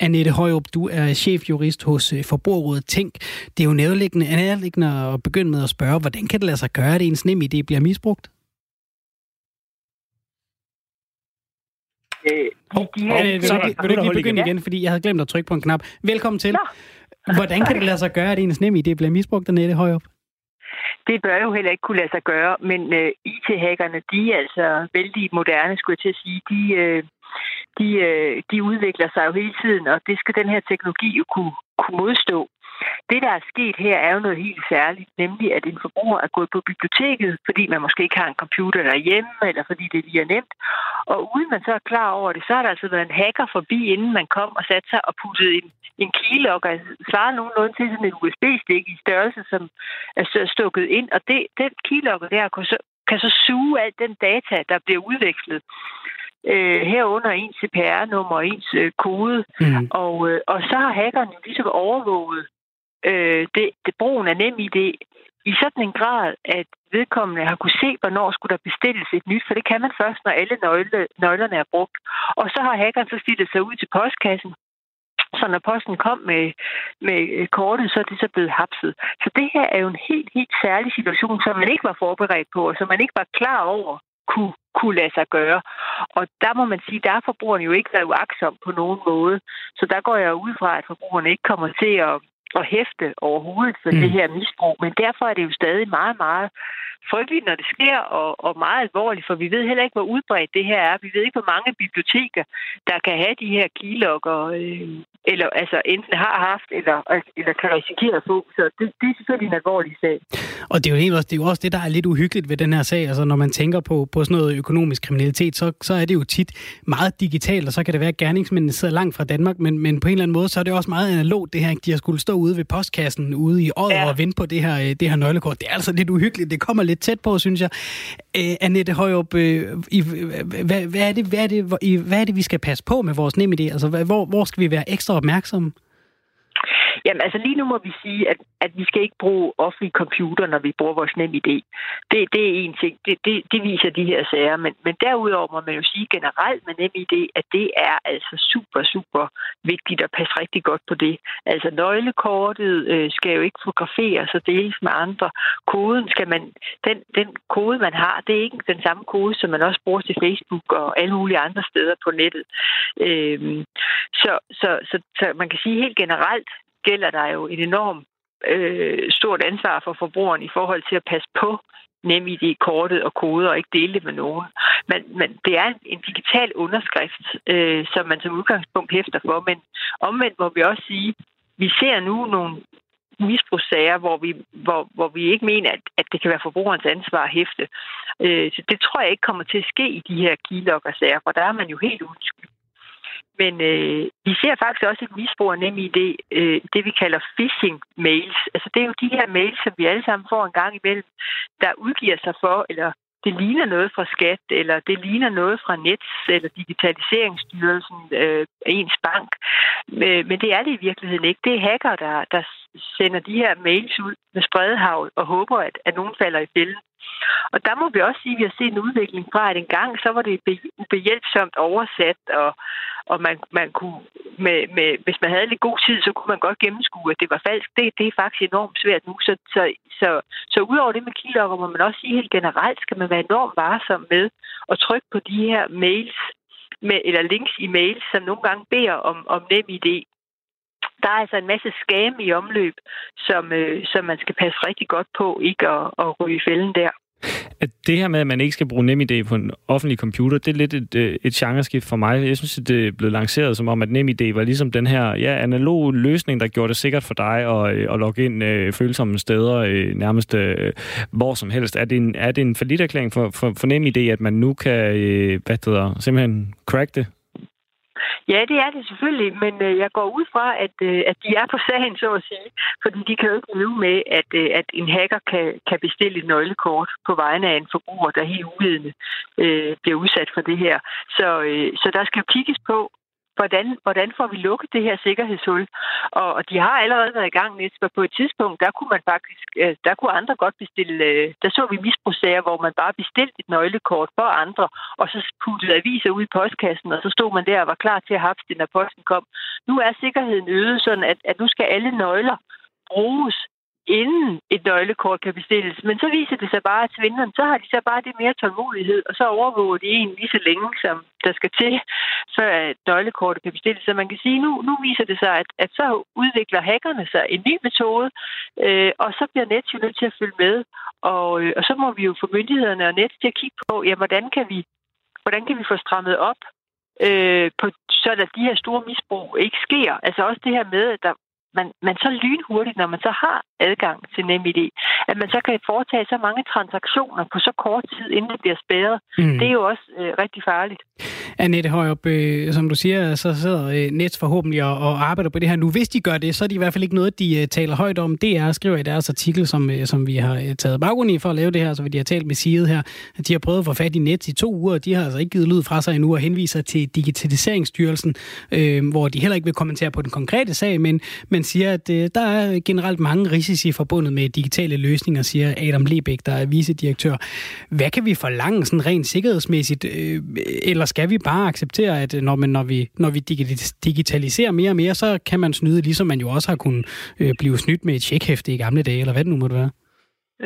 Annette Højrup. Du er chefjurist hos Forbrugerrådet Tænk. Det er jo nærliggende, nærliggende at begynde med at spørge, hvordan kan det lade sig gøre, at ens nem idé bliver misbrugt? Øh, de, de, øh, så, vil, du ikke lige begynde igen, fordi jeg havde glemt at trykke på en knap. Velkommen til. Ja. Hvordan kan det lade sig gøre, at ens nem idé bliver misbrugt dernede højop? Det bør jo heller ikke kunne lade sig gøre, men uh, IT-hackerne, de er altså vældig moderne, skulle jeg til at sige. De, uh, de, uh, de udvikler sig jo hele tiden, og det skal den her teknologi jo kunne, kunne modstå. Det, der er sket her, er jo noget helt særligt, nemlig at en forbruger er gået på biblioteket, fordi man måske ikke har en computer derhjemme, eller fordi det lige er nemt. Og uden man så er klar over det, så har der altså været en hacker forbi, inden man kom og satte sig og puttede en, en keylogger, og svarede nogenlunde til sådan en USB-stik i størrelse, som er stukket ind. Og det, den keylogger der kan så, kan så suge alt den data, der bliver udvekslet øh, herunder ens CPR-nummer og ens øh, kode. Mm. Og, øh, og så har hackeren jo ligesom overvåget øh, det, det brugen af NemID i sådan en grad, at vedkommende har kunne se, hvornår skulle der bestilles et nyt, for det kan man først, når alle nøgle, nøglerne er brugt. Og så har hackeren så stillet sig ud til postkassen, så når posten kom med, med øh, kortet, så er det så blevet hapset. Så det her er jo en helt, helt særlig situation, som man ikke var forberedt på, og som man ikke var klar over kunne, kunne lade sig gøre. Og der må man sige, der er forbrugerne jo ikke været uaksom på nogen måde. Så der går jeg ud fra, at forbrugerne ikke kommer til at at hæfte overhovedet for mm. det her misbrug. Men derfor er det jo stadig meget, meget frygteligt, når det sker, og, og meget alvorligt, for vi ved heller ikke, hvor udbredt det her er. Vi ved ikke, hvor mange biblioteker, der kan have de her keylogger øh, eller altså enten har haft, eller, eller kan risikere at få. Så det, det er selvfølgelig en alvorlig sag. Og det er, jo også, det er jo også det, der er lidt uhyggeligt ved den her sag. Altså, når man tænker på, på sådan noget økonomisk kriminalitet, så, så er det jo tit meget digitalt, og så kan det være, at gerningsmændene sidder langt fra Danmark, men, men på en eller anden måde, så er det også meget analogt, det her. De har skulle stå ude ved postkassen ude i året ja. og vente på det her, øh, det her nøglekort. Det er altså lidt uhyggeligt. Det kommer lidt tæt på, synes jeg. Æ, Annette Højrup, øh, i, hvad, hvad, er det, hvad, er det, hvad er det, vi skal passe på med vores NemID? Altså, hvor, hvor skal vi være ekstra opmærksomme? Jamen altså lige nu må vi sige, at, at vi skal ikke bruge offentlige computer, når vi bruger vores nem idé. Det, det er en ting. Det, det, det viser de her sager. Men, men derudover må man jo sige generelt med nem idé, at det er altså super, super vigtigt at passe rigtig godt på det. Altså nøglekortet øh, skal jo ikke fotograferes og deles med andre. Koden skal man, den, den kode, man har, det er ikke den samme kode, som man også bruger til Facebook og alle mulige andre steder på nettet. Øh, så, så, så, så man kan sige helt generelt, gælder der jo et enormt øh, stort ansvar for forbrugeren i forhold til at passe på nemid kortet og koder og ikke dele det med nogen. Men, men det er en digital underskrift, øh, som man som udgangspunkt hæfter for. Men omvendt må vi også sige, vi ser nu nogle misbrugssager, hvor vi, hvor, hvor vi ikke mener, at, at det kan være forbrugerens ansvar at hæfte. Øh, så det tror jeg ikke kommer til at ske i de her keylogger-sager, for der er man jo helt undskyld. Men øh, vi ser faktisk også et misbrug af NemID, øh, det vi kalder phishing-mails. Altså det er jo de her mails, som vi alle sammen får en gang imellem, der udgiver sig for, eller det ligner noget fra skat, eller det ligner noget fra Nets, eller Digitaliseringsstyrelsen, øh, ens bank. Øh, men det er det i virkeligheden ikke. Det er hacker, der, der sender de her mails ud med spredehavl og håber, at, at nogen falder i fælden. Og der må vi også sige, at vi har set en udvikling fra, at engang så var det behjælpsomt oversat, og, og man, man kunne, med, med, hvis man havde lidt god tid, så kunne man godt gennemskue, at det var falsk. Det, det er faktisk enormt svært nu. Så, så, så, så udover det med kilder, må man også sige helt generelt, skal man være enormt varsom med at trykke på de her mails, med, eller links i mails, som nogle gange beder om, om nem idé. Der er altså en masse skam i omløb, som, øh, som man skal passe rigtig godt på, ikke at, at ryge fælden der. At det her med, at man ikke skal bruge NemID på en offentlig computer, det er lidt et, øh, et genreskift for mig. Jeg synes, at det er blevet lanceret som om, at NemID var ligesom den her ja, analog løsning, der gjorde det sikkert for dig at, øh, at logge ind øh, følsomme steder øh, nærmest øh, hvor som helst. Er det en, er det en erklæring for, for, for NemID, at man nu kan øh, hvad det hedder, simpelthen crack det? Ja, det er det selvfølgelig, men øh, jeg går ud fra, at, øh, at de er på sagen, så at sige, fordi de kan jo ikke leve med, at, øh, at en hacker kan, kan bestille et nøglekort på vegne af en forbruger, der helt uvidende øh, bliver udsat for det her. Så, øh, så der skal kigges på, hvordan, hvordan får vi lukket det her sikkerhedshul? Og, og de har allerede været i gang, men på et tidspunkt, der kunne man faktisk, øh, der kunne andre godt bestille, øh, der så vi misbrugssager, hvor man bare bestilte et nøglekort for andre, og så puttede aviser ud i postkassen, og så stod man der og var klar til at have det, når posten kom. Nu er sikkerheden øget sådan, at, at nu skal alle nøgler bruges inden et nøglekort kan bestilles. Men så viser det sig bare, at svindlerne, så har de så bare det mere tålmodighed, og så overvåger de en lige så længe, som der skal til, før et nøglekortet kan bestilles. Så man kan sige, nu, nu viser det sig, at, at så udvikler hackerne sig en ny metode, øh, og så bliver net jo nødt til at følge med. Og, øh, og så må vi jo få myndighederne og net til at kigge på, ja, hvordan kan vi, hvordan kan vi få strammet op øh, på, så at de her store misbrug ikke sker. Altså også det her med, at der, man, man så lynhurtigt, når man så har adgang til NemID, at man så kan foretage så mange transaktioner på så kort tid, inden det bliver spærret. Mm. Det er jo også øh, rigtig farligt. Annette Højrup, øh, som du siger, så sidder øh, Nets forhåbentlig og, og arbejder på det her nu. Hvis de gør det, så er det i hvert fald ikke noget, de øh, taler højt om. Det er skriver i deres artikel, som, øh, som vi har øh, taget baggrund i for at lave det her, så vi de har talt med SIDE her, at de har prøvet at få fat i Nets i to uger, og de har altså ikke givet lyd fra sig endnu og henviser til Digitaliseringsstyrelsen, øh, hvor de heller ikke vil kommentere på den konkrete sag, men, men siger, at øh, der er generelt mange risici forbundet med digitale løsninger, siger Adam Lebæk, der er vicedirektør. Hvad kan vi forlange sådan rent sikkerhedsmæssigt, øh, eller skal vi bare acceptere, at øh, når, man, når, vi, når vi digitaliserer mere og mere, så kan man snyde, ligesom man jo også har kunnet øh, blive snydt med et tjekhæfte i gamle dage, eller hvad det nu måtte være?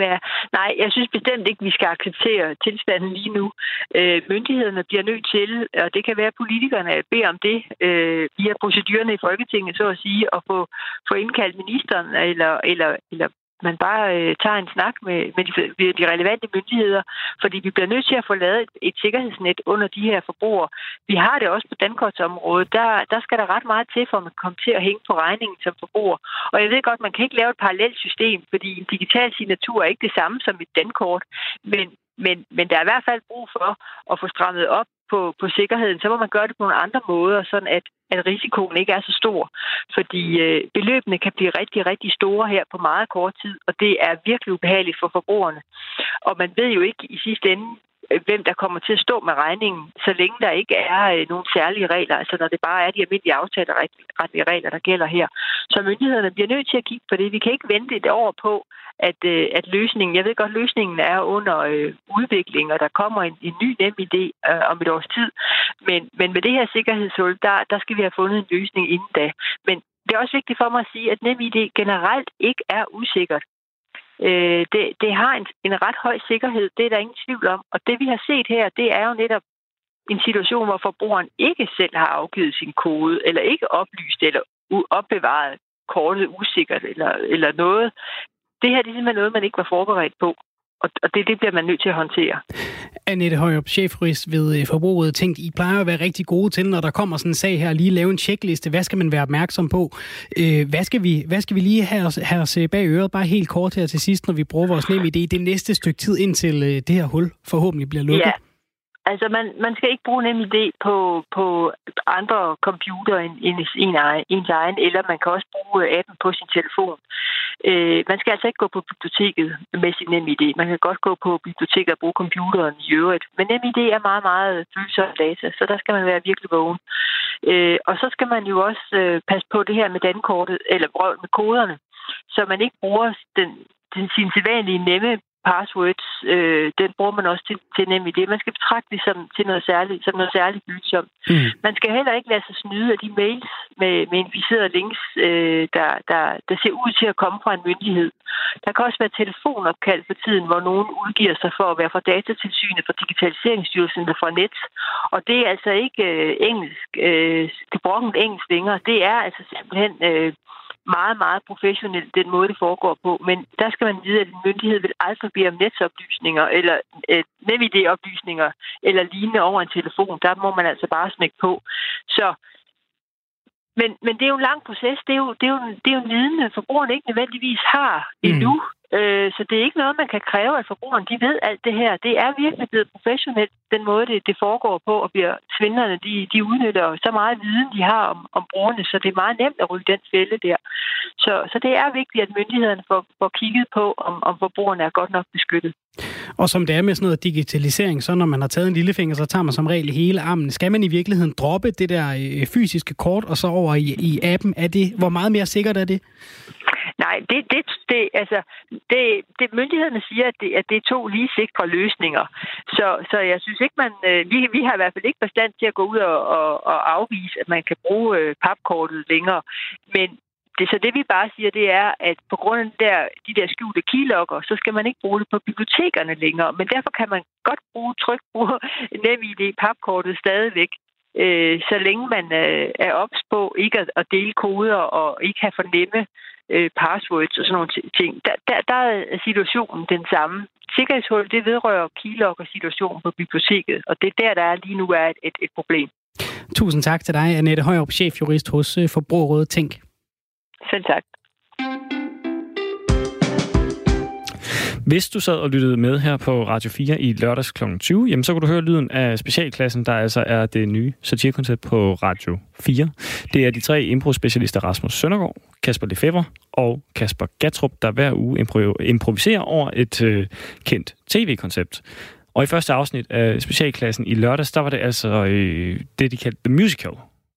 Ja, nej, jeg synes bestemt ikke, vi skal acceptere tilstanden lige nu. Øh, myndighederne bliver nødt til, og det kan være, at politikerne beder om det, øh, via procedurerne i Folketinget, så at sige, at få, få indkaldt ministeren eller, eller, eller man bare øh, tager en snak med, med de, de relevante myndigheder, fordi vi bliver nødt til at få lavet et, et sikkerhedsnet under de her forbrugere. Vi har det også på dankortsområdet. Der, der skal der ret meget til, for at man kommer til at hænge på regningen som forbruger. Og jeg ved godt, man kan ikke lave et parallelt system, fordi en digital signatur er ikke det samme som et dankort. Men, men, men der er i hvert fald brug for at få strammet op på, på sikkerheden, så må man gøre det på nogle andre måder, sådan at, at risikoen ikke er så stor. Fordi øh, beløbene kan blive rigtig, rigtig store her på meget kort tid, og det er virkelig ubehageligt for forbrugerne. Og man ved jo ikke i sidste ende, Øh, hvem der kommer til at stå med regningen, så længe der ikke er øh, nogen særlige regler, altså når det bare er de almindelige aftaleretlige regler, der gælder her. Så myndighederne bliver nødt til at kigge på det. Vi kan ikke vente et år på, at, øh, at løsningen, jeg ved godt, løsningen er under øh, udvikling, og der kommer en, en ny nem idé øh, om et års tid. Men, men med det her sikkerhedshul, der, der skal vi have fundet en løsning inden da. Men det er også vigtigt for mig at sige, at NemID generelt ikke er usikkert. Øh, det, det har en, en ret høj sikkerhed, det er der ingen tvivl om. Og det vi har set her, det er jo netop en situation, hvor forbrugeren ikke selv har afgivet sin kode, eller ikke oplyst eller opbevaret kortet usikkert eller, eller noget det her det er simpelthen noget, man ikke var forberedt på. Og det, det bliver man nødt til at håndtere. Annette Højrup, chefjurist ved øh, Forbruget, tænkt, I plejer at være rigtig gode til, når der kommer sådan en sag her, lige lave en checkliste. Hvad skal man være opmærksom på? Øh, hvad, skal vi, hvad skal vi lige have os, have os øh, bag øret, bare helt kort her til sidst, når vi bruger vores nem idé, det næste stykke tid, indtil øh, det her hul forhåbentlig bliver lukket? Ja. Altså, man, man skal ikke bruge NemID idé på, på andre computer end, end en, ens egen, eller man kan også bruge øh, appen på sin telefon. Øh, man skal altså ikke gå på biblioteket med sin NemID. Man kan godt gå på biblioteket og bruge computeren i øvrigt. Men NemID er meget, meget følsom data, så der skal man være virkelig vågen. Øh, og så skal man jo også øh, passe på det her med dankortet, eller brød med koderne, så man ikke bruger den, den, sin sædvanlige nemme passwords, øh, den bruger man også til, til nemlig det. Man skal betragte det som, til noget særligt, som noget særligt bytsomt. Mm. Man skal heller ikke lade sig snyde af de mails med, med inficerede links, øh, der, der, der ser ud til at komme fra en myndighed. Der kan også være telefonopkald for tiden, hvor nogen udgiver sig for at være fra datatilsynet, fra digitaliseringsstyrelsen eller fra net. Og det er altså ikke øh, engelsk, øh, det engelsk længere. Det er altså simpelthen... Øh, meget, meget professionelt, den måde, det foregår på. Men der skal man vide, at en myndighed vil aldrig bede om netsoplysninger eller øh, NemID-oplysninger eller lignende over en telefon. Der må man altså bare smække på. Så men, men det er jo en lang proces. Det er jo, det er jo, det er jo en viden, forbrugerne ikke nødvendigvis har endnu. Mm. Øh, så det er ikke noget, man kan kræve af forbrugeren. De ved alt det her. Det er virkelig blevet professionelt, den måde, det, det foregår på, og bliver svindlerne, de, de udnytter så meget viden, de har om, om brugerne, så det er meget nemt at ryge den fælde der. Så, så det er vigtigt, at myndighederne får, får kigget på, om, om forbrugerne er godt nok beskyttet. Og som det er med sådan noget digitalisering, så når man har taget en lillefinger, så tager man som regel hele armen. Skal man i virkeligheden droppe det der øh, fysiske kort, og så over i, i appen? Er det, hvor meget mere sikkert er det? Nej, det, det, det, altså, det, det myndighederne siger, at det, at det er to lige sikre løsninger. Så, så jeg synes ikke, man... Øh, vi, vi har i hvert fald ikke forstand til at gå ud og, og, og afvise, at man kan bruge øh, papkortet længere. Men det, så det vi bare siger, det er, at på grund af der, de der skjulte keylogger, så skal man ikke bruge det på bibliotekerne længere. Men derfor kan man godt bruge tryk på NemID papkortet stadigvæk øh, så længe man øh, er ops på ikke at, at dele koder og ikke have for nemme øh, passwords og sådan nogle ting, der, der, der er situationen den samme. Sikkerhedshul, det vedrører keylogger-situationen på biblioteket, og det er der, der er lige nu er et, et, et problem. Tusind tak til dig, Annette Højrup, chefjurist hos øh, Forbrugerrådet Tænk. Selv tak. Hvis du sad og lyttede med her på Radio 4 i lørdags kl. 20, jamen så kunne du høre lyden af specialklassen, der altså er det nye satirekoncept på Radio 4. Det er de tre impro-specialister Rasmus Søndergaard, Kasper Lefebvre og Kasper Gatrup, der hver uge improviserer over et øh, kendt tv-koncept. Og i første afsnit af specialklassen i lørdags, der var det altså øh, det, de kaldte The Musical.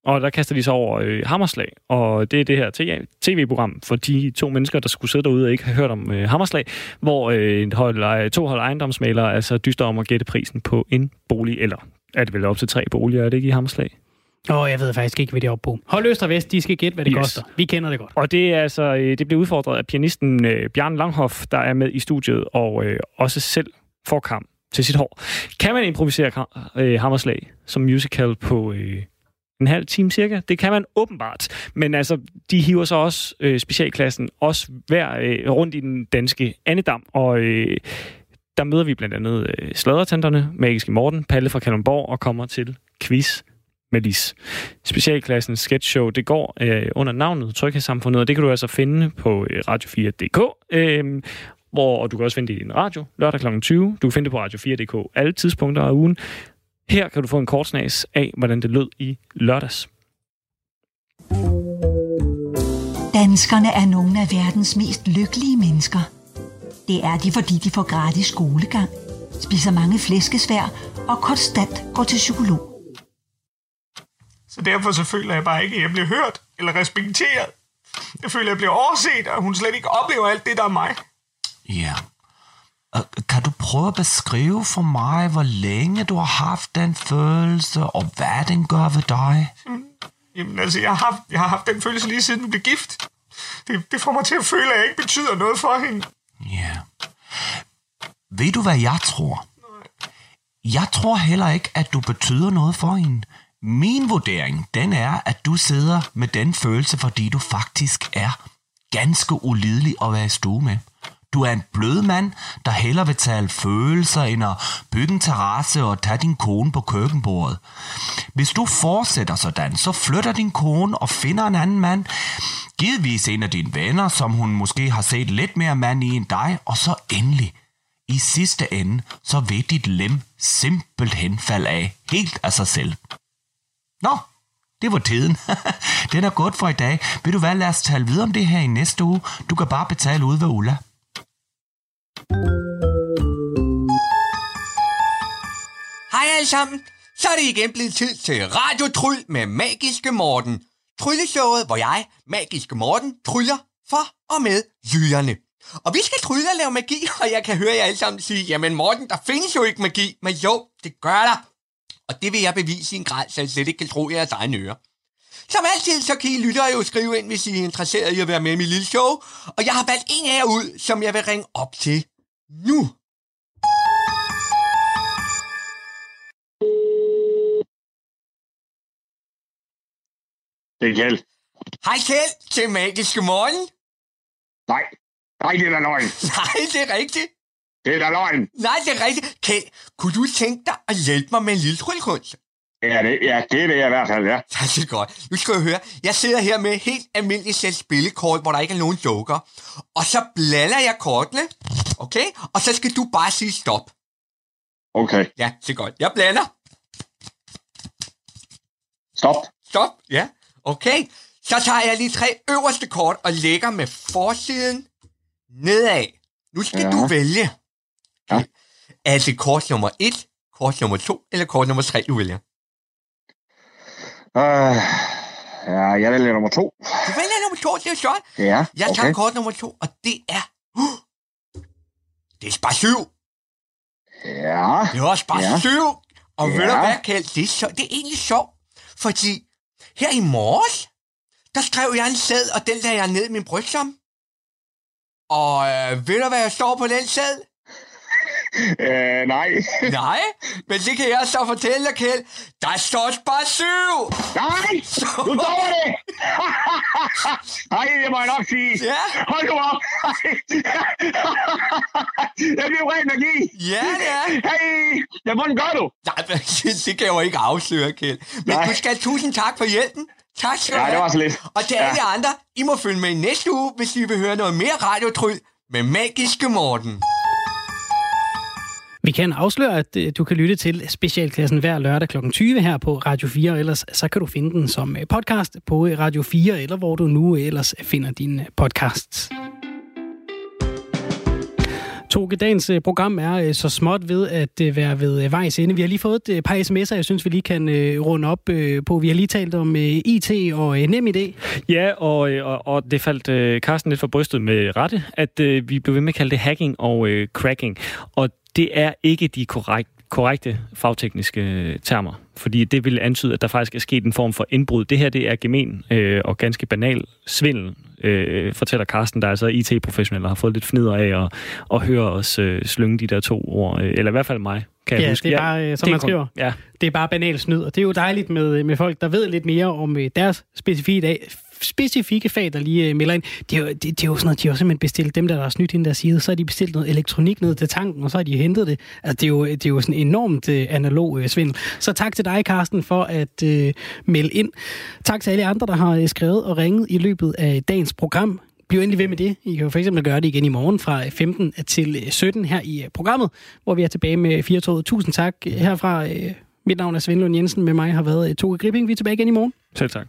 Og der kaster de sig over øh, Hammerslag, og det er det her tv-program for de to mennesker, der skulle sidde derude og ikke have hørt om øh, Hammerslag, hvor øh, hold, to hold ejendomsmalere altså dyster om at gætte prisen på en bolig, eller er det vel op til tre boliger, er det ikke i Hammerslag? Åh, oh, jeg ved faktisk ikke, hvad det er oppe på. Hold Øst og Vest, de skal gætte, hvad det yes. koster. Vi kender det godt. Og det er altså, øh, det bliver udfordret af pianisten øh, Bjørn Langhoff, der er med i studiet, og øh, også selv får kamp til sit hår. Kan man improvisere øh, Hammerslag som musical på øh, en halv time cirka. Det kan man åbenbart. Men altså, de hiver så også øh, specialklassen også hver øh, rundt i den danske Annedam. Og øh, der møder vi blandt andet øh, sladertanterne, Magiske Morten, Palle fra Kalundborg og kommer til quiz med Lis. Specialklassens sketchshow, det går øh, under navnet Tryghedssamfundet, og det kan du altså finde på øh, radio4.dk. Øh, hvor og du kan også finde det i din radio lørdag kl. 20. Du kan finde det på radio4.dk alle tidspunkter af ugen. Her kan du få en kort snas af, hvordan det lød i lørdags. Danskerne er nogle af verdens mest lykkelige mennesker. Det er de, fordi de får gratis skolegang, spiser mange flæskesvær og konstant går til psykolog. Så derfor så føler jeg bare ikke, at jeg bliver hørt eller respekteret. Jeg føler, at jeg bliver overset, og hun slet ikke oplever alt det, der er mig. Ja. Kan du prøve at beskrive for mig, hvor længe du har haft den følelse, og hvad den gør ved dig? Mm. Jamen altså, jeg har, haft, jeg har haft den følelse lige siden vi blev gift. Det, det får mig til at føle, at jeg ikke betyder noget for hende. Ja. Ved du, hvad jeg tror? Jeg tror heller ikke, at du betyder noget for hende. Min vurdering, den er, at du sidder med den følelse, fordi du faktisk er ganske ulidelig at være i stue med. Du er en blød mand, der hellere vil tale følelser end at bygge en terrasse og tage din kone på køkkenbordet. Hvis du fortsætter sådan, så flytter din kone og finder en anden mand. Givetvis en af dine venner, som hun måske har set lidt mere mand i end dig, og så endelig. I sidste ende, så vil dit lem simpelthen falde af, helt af sig selv. Nå, det var tiden. Den er godt for i dag. Vil du hvad, lad os tale videre om det her i næste uge. Du kan bare betale ud ved Ulla. Hej alle sammen. Så er det igen blevet tid til Radio Tryl med Magiske Morten. Trylleshowet, hvor jeg, Magiske Morten, tryller for og med jyderne. Og vi skal trylle og lave magi, og jeg kan høre jer alle sammen sige, jamen Morten, der findes jo ikke magi. Men jo, det gør der. Og det vil jeg bevise i en grad, så jeg slet ikke kan tro jeres egne ører. Som altid, så kan I lyttere jo skrive ind, hvis I er interesseret i at være med i mit lille show. Og jeg har valgt en af jer ud, som jeg vil ringe op til nu. Det er Kjeld. Hej Kjeld, til Magiske Morgen. Nej, nej, det er da løgn. Nej, det er rigtigt. Det er da løgn. Nej, det er rigtigt. Kjeld, kunne du tænke dig at hjælpe mig med en lille tryllekunst? Ja, det, ja, det er det i hvert fald, ja. Er godt. Nu skal jeg høre. Jeg sidder her med helt almindeligt sæt spillekort, hvor der ikke er nogen joker. Og så blander jeg kortene, okay? Og så skal du bare sige stop. Okay. Ja, det er godt. Jeg blander. Stop. Stop, ja. Okay. Så tager jeg lige tre øverste kort og lægger med forsiden nedad. Nu skal ja. du vælge. Ja. Er det kort nummer 1, kort nummer 2 eller kort nummer 3, du vælger? Uh, ja, jeg vælger nummer to. Du vælger nummer 2, det er sjovt. Ja, Jeg tager kort nummer 2, og det er... Uh, det er spar 7. Ja, Det er også spar Ja. 7. Og ved du Ja. hvad, Kjeld? Det er, så, det er egentlig sjovt, fordi her i morges, der skrev jeg en sæd, og den lagde jeg ned i min brystsom. Og øh, ved du, hvad jeg står på den sæd? Øh, nej. Nej, men det kan jeg så fortælle dig, Kjeld. Der står spar 7. Nej, nu står det. Nej, det må jeg nok sige. Ja. Hold nu op. jeg bliver ren magi. Ja, det er. Hey, ja, hvordan gør du? Nej, det kan jeg jo ikke afsløre, Kjeld. Men Nej. du skal tusind tak for hjælpen. Tak skal du Ja, det have. var så lidt. Og til Ja. alle andre, I må følge med i næste uge, hvis I vil høre noget mere radiotryl med Magiske Morten. Vi kan afsløre, at øh, du kan lytte til specialklassen hver lørdag kl. 20 her på Radio 4, og ellers så kan du finde den som øh, podcast på øh, Radio 4, eller hvor du nu ellers finder dine podcasts. Toge, dagens program er så småt ved at være ved vejs ende. Vi har lige fået et par sms'er, jeg synes, vi lige kan runde op på. Vi har lige talt om IT og NemID. Ja, og, og, og det faldt Carsten lidt for brystet med rette, at vi blev ved med at kalde det hacking og cracking. Og det er ikke de korrekt, korrekte fagtekniske øh, termer, fordi det vil antyde, at der faktisk er sket en form for indbrud. Det her det er gemen øh, og ganske banal svindel, øh, fortæller Carsten, der er altså IT-professionel og har fået lidt fnider af at, at høre os øh, slynge de der to ord. Øh, eller i hvert fald mig, kan jeg Ja, huske. det er bare, øh, som det man skriver. Ja, Det er bare banal snyd, og det er jo dejligt med, med folk, der ved lidt mere om øh, deres specifikke, dag, specifikke fag, der lige øh, melder ind. Det er, jo, det, det er jo sådan noget, de har simpelthen bestilt dem, der, der har snydt ind der side, så har de bestilt noget elektronik ned til tanken, og så har de hentet det. Altså, det er jo, det er jo sådan enormt øh, analog øh, svindel. Så tak til dig, Carsten, for at øh, melde ind. Tak til alle andre, der har øh, skrevet og ringet i løbet af dagens program. Bliv endelig ved med det. I kan jo for eksempel gøre det igen i morgen fra øh, 15 til 17 her i programmet, hvor vi er tilbage med 4 Tusind tak herfra. Mit navn er Svend Lund Jensen. Med mig har været Toge Gripping. Vi er tilbage igen i morgen. selv tak.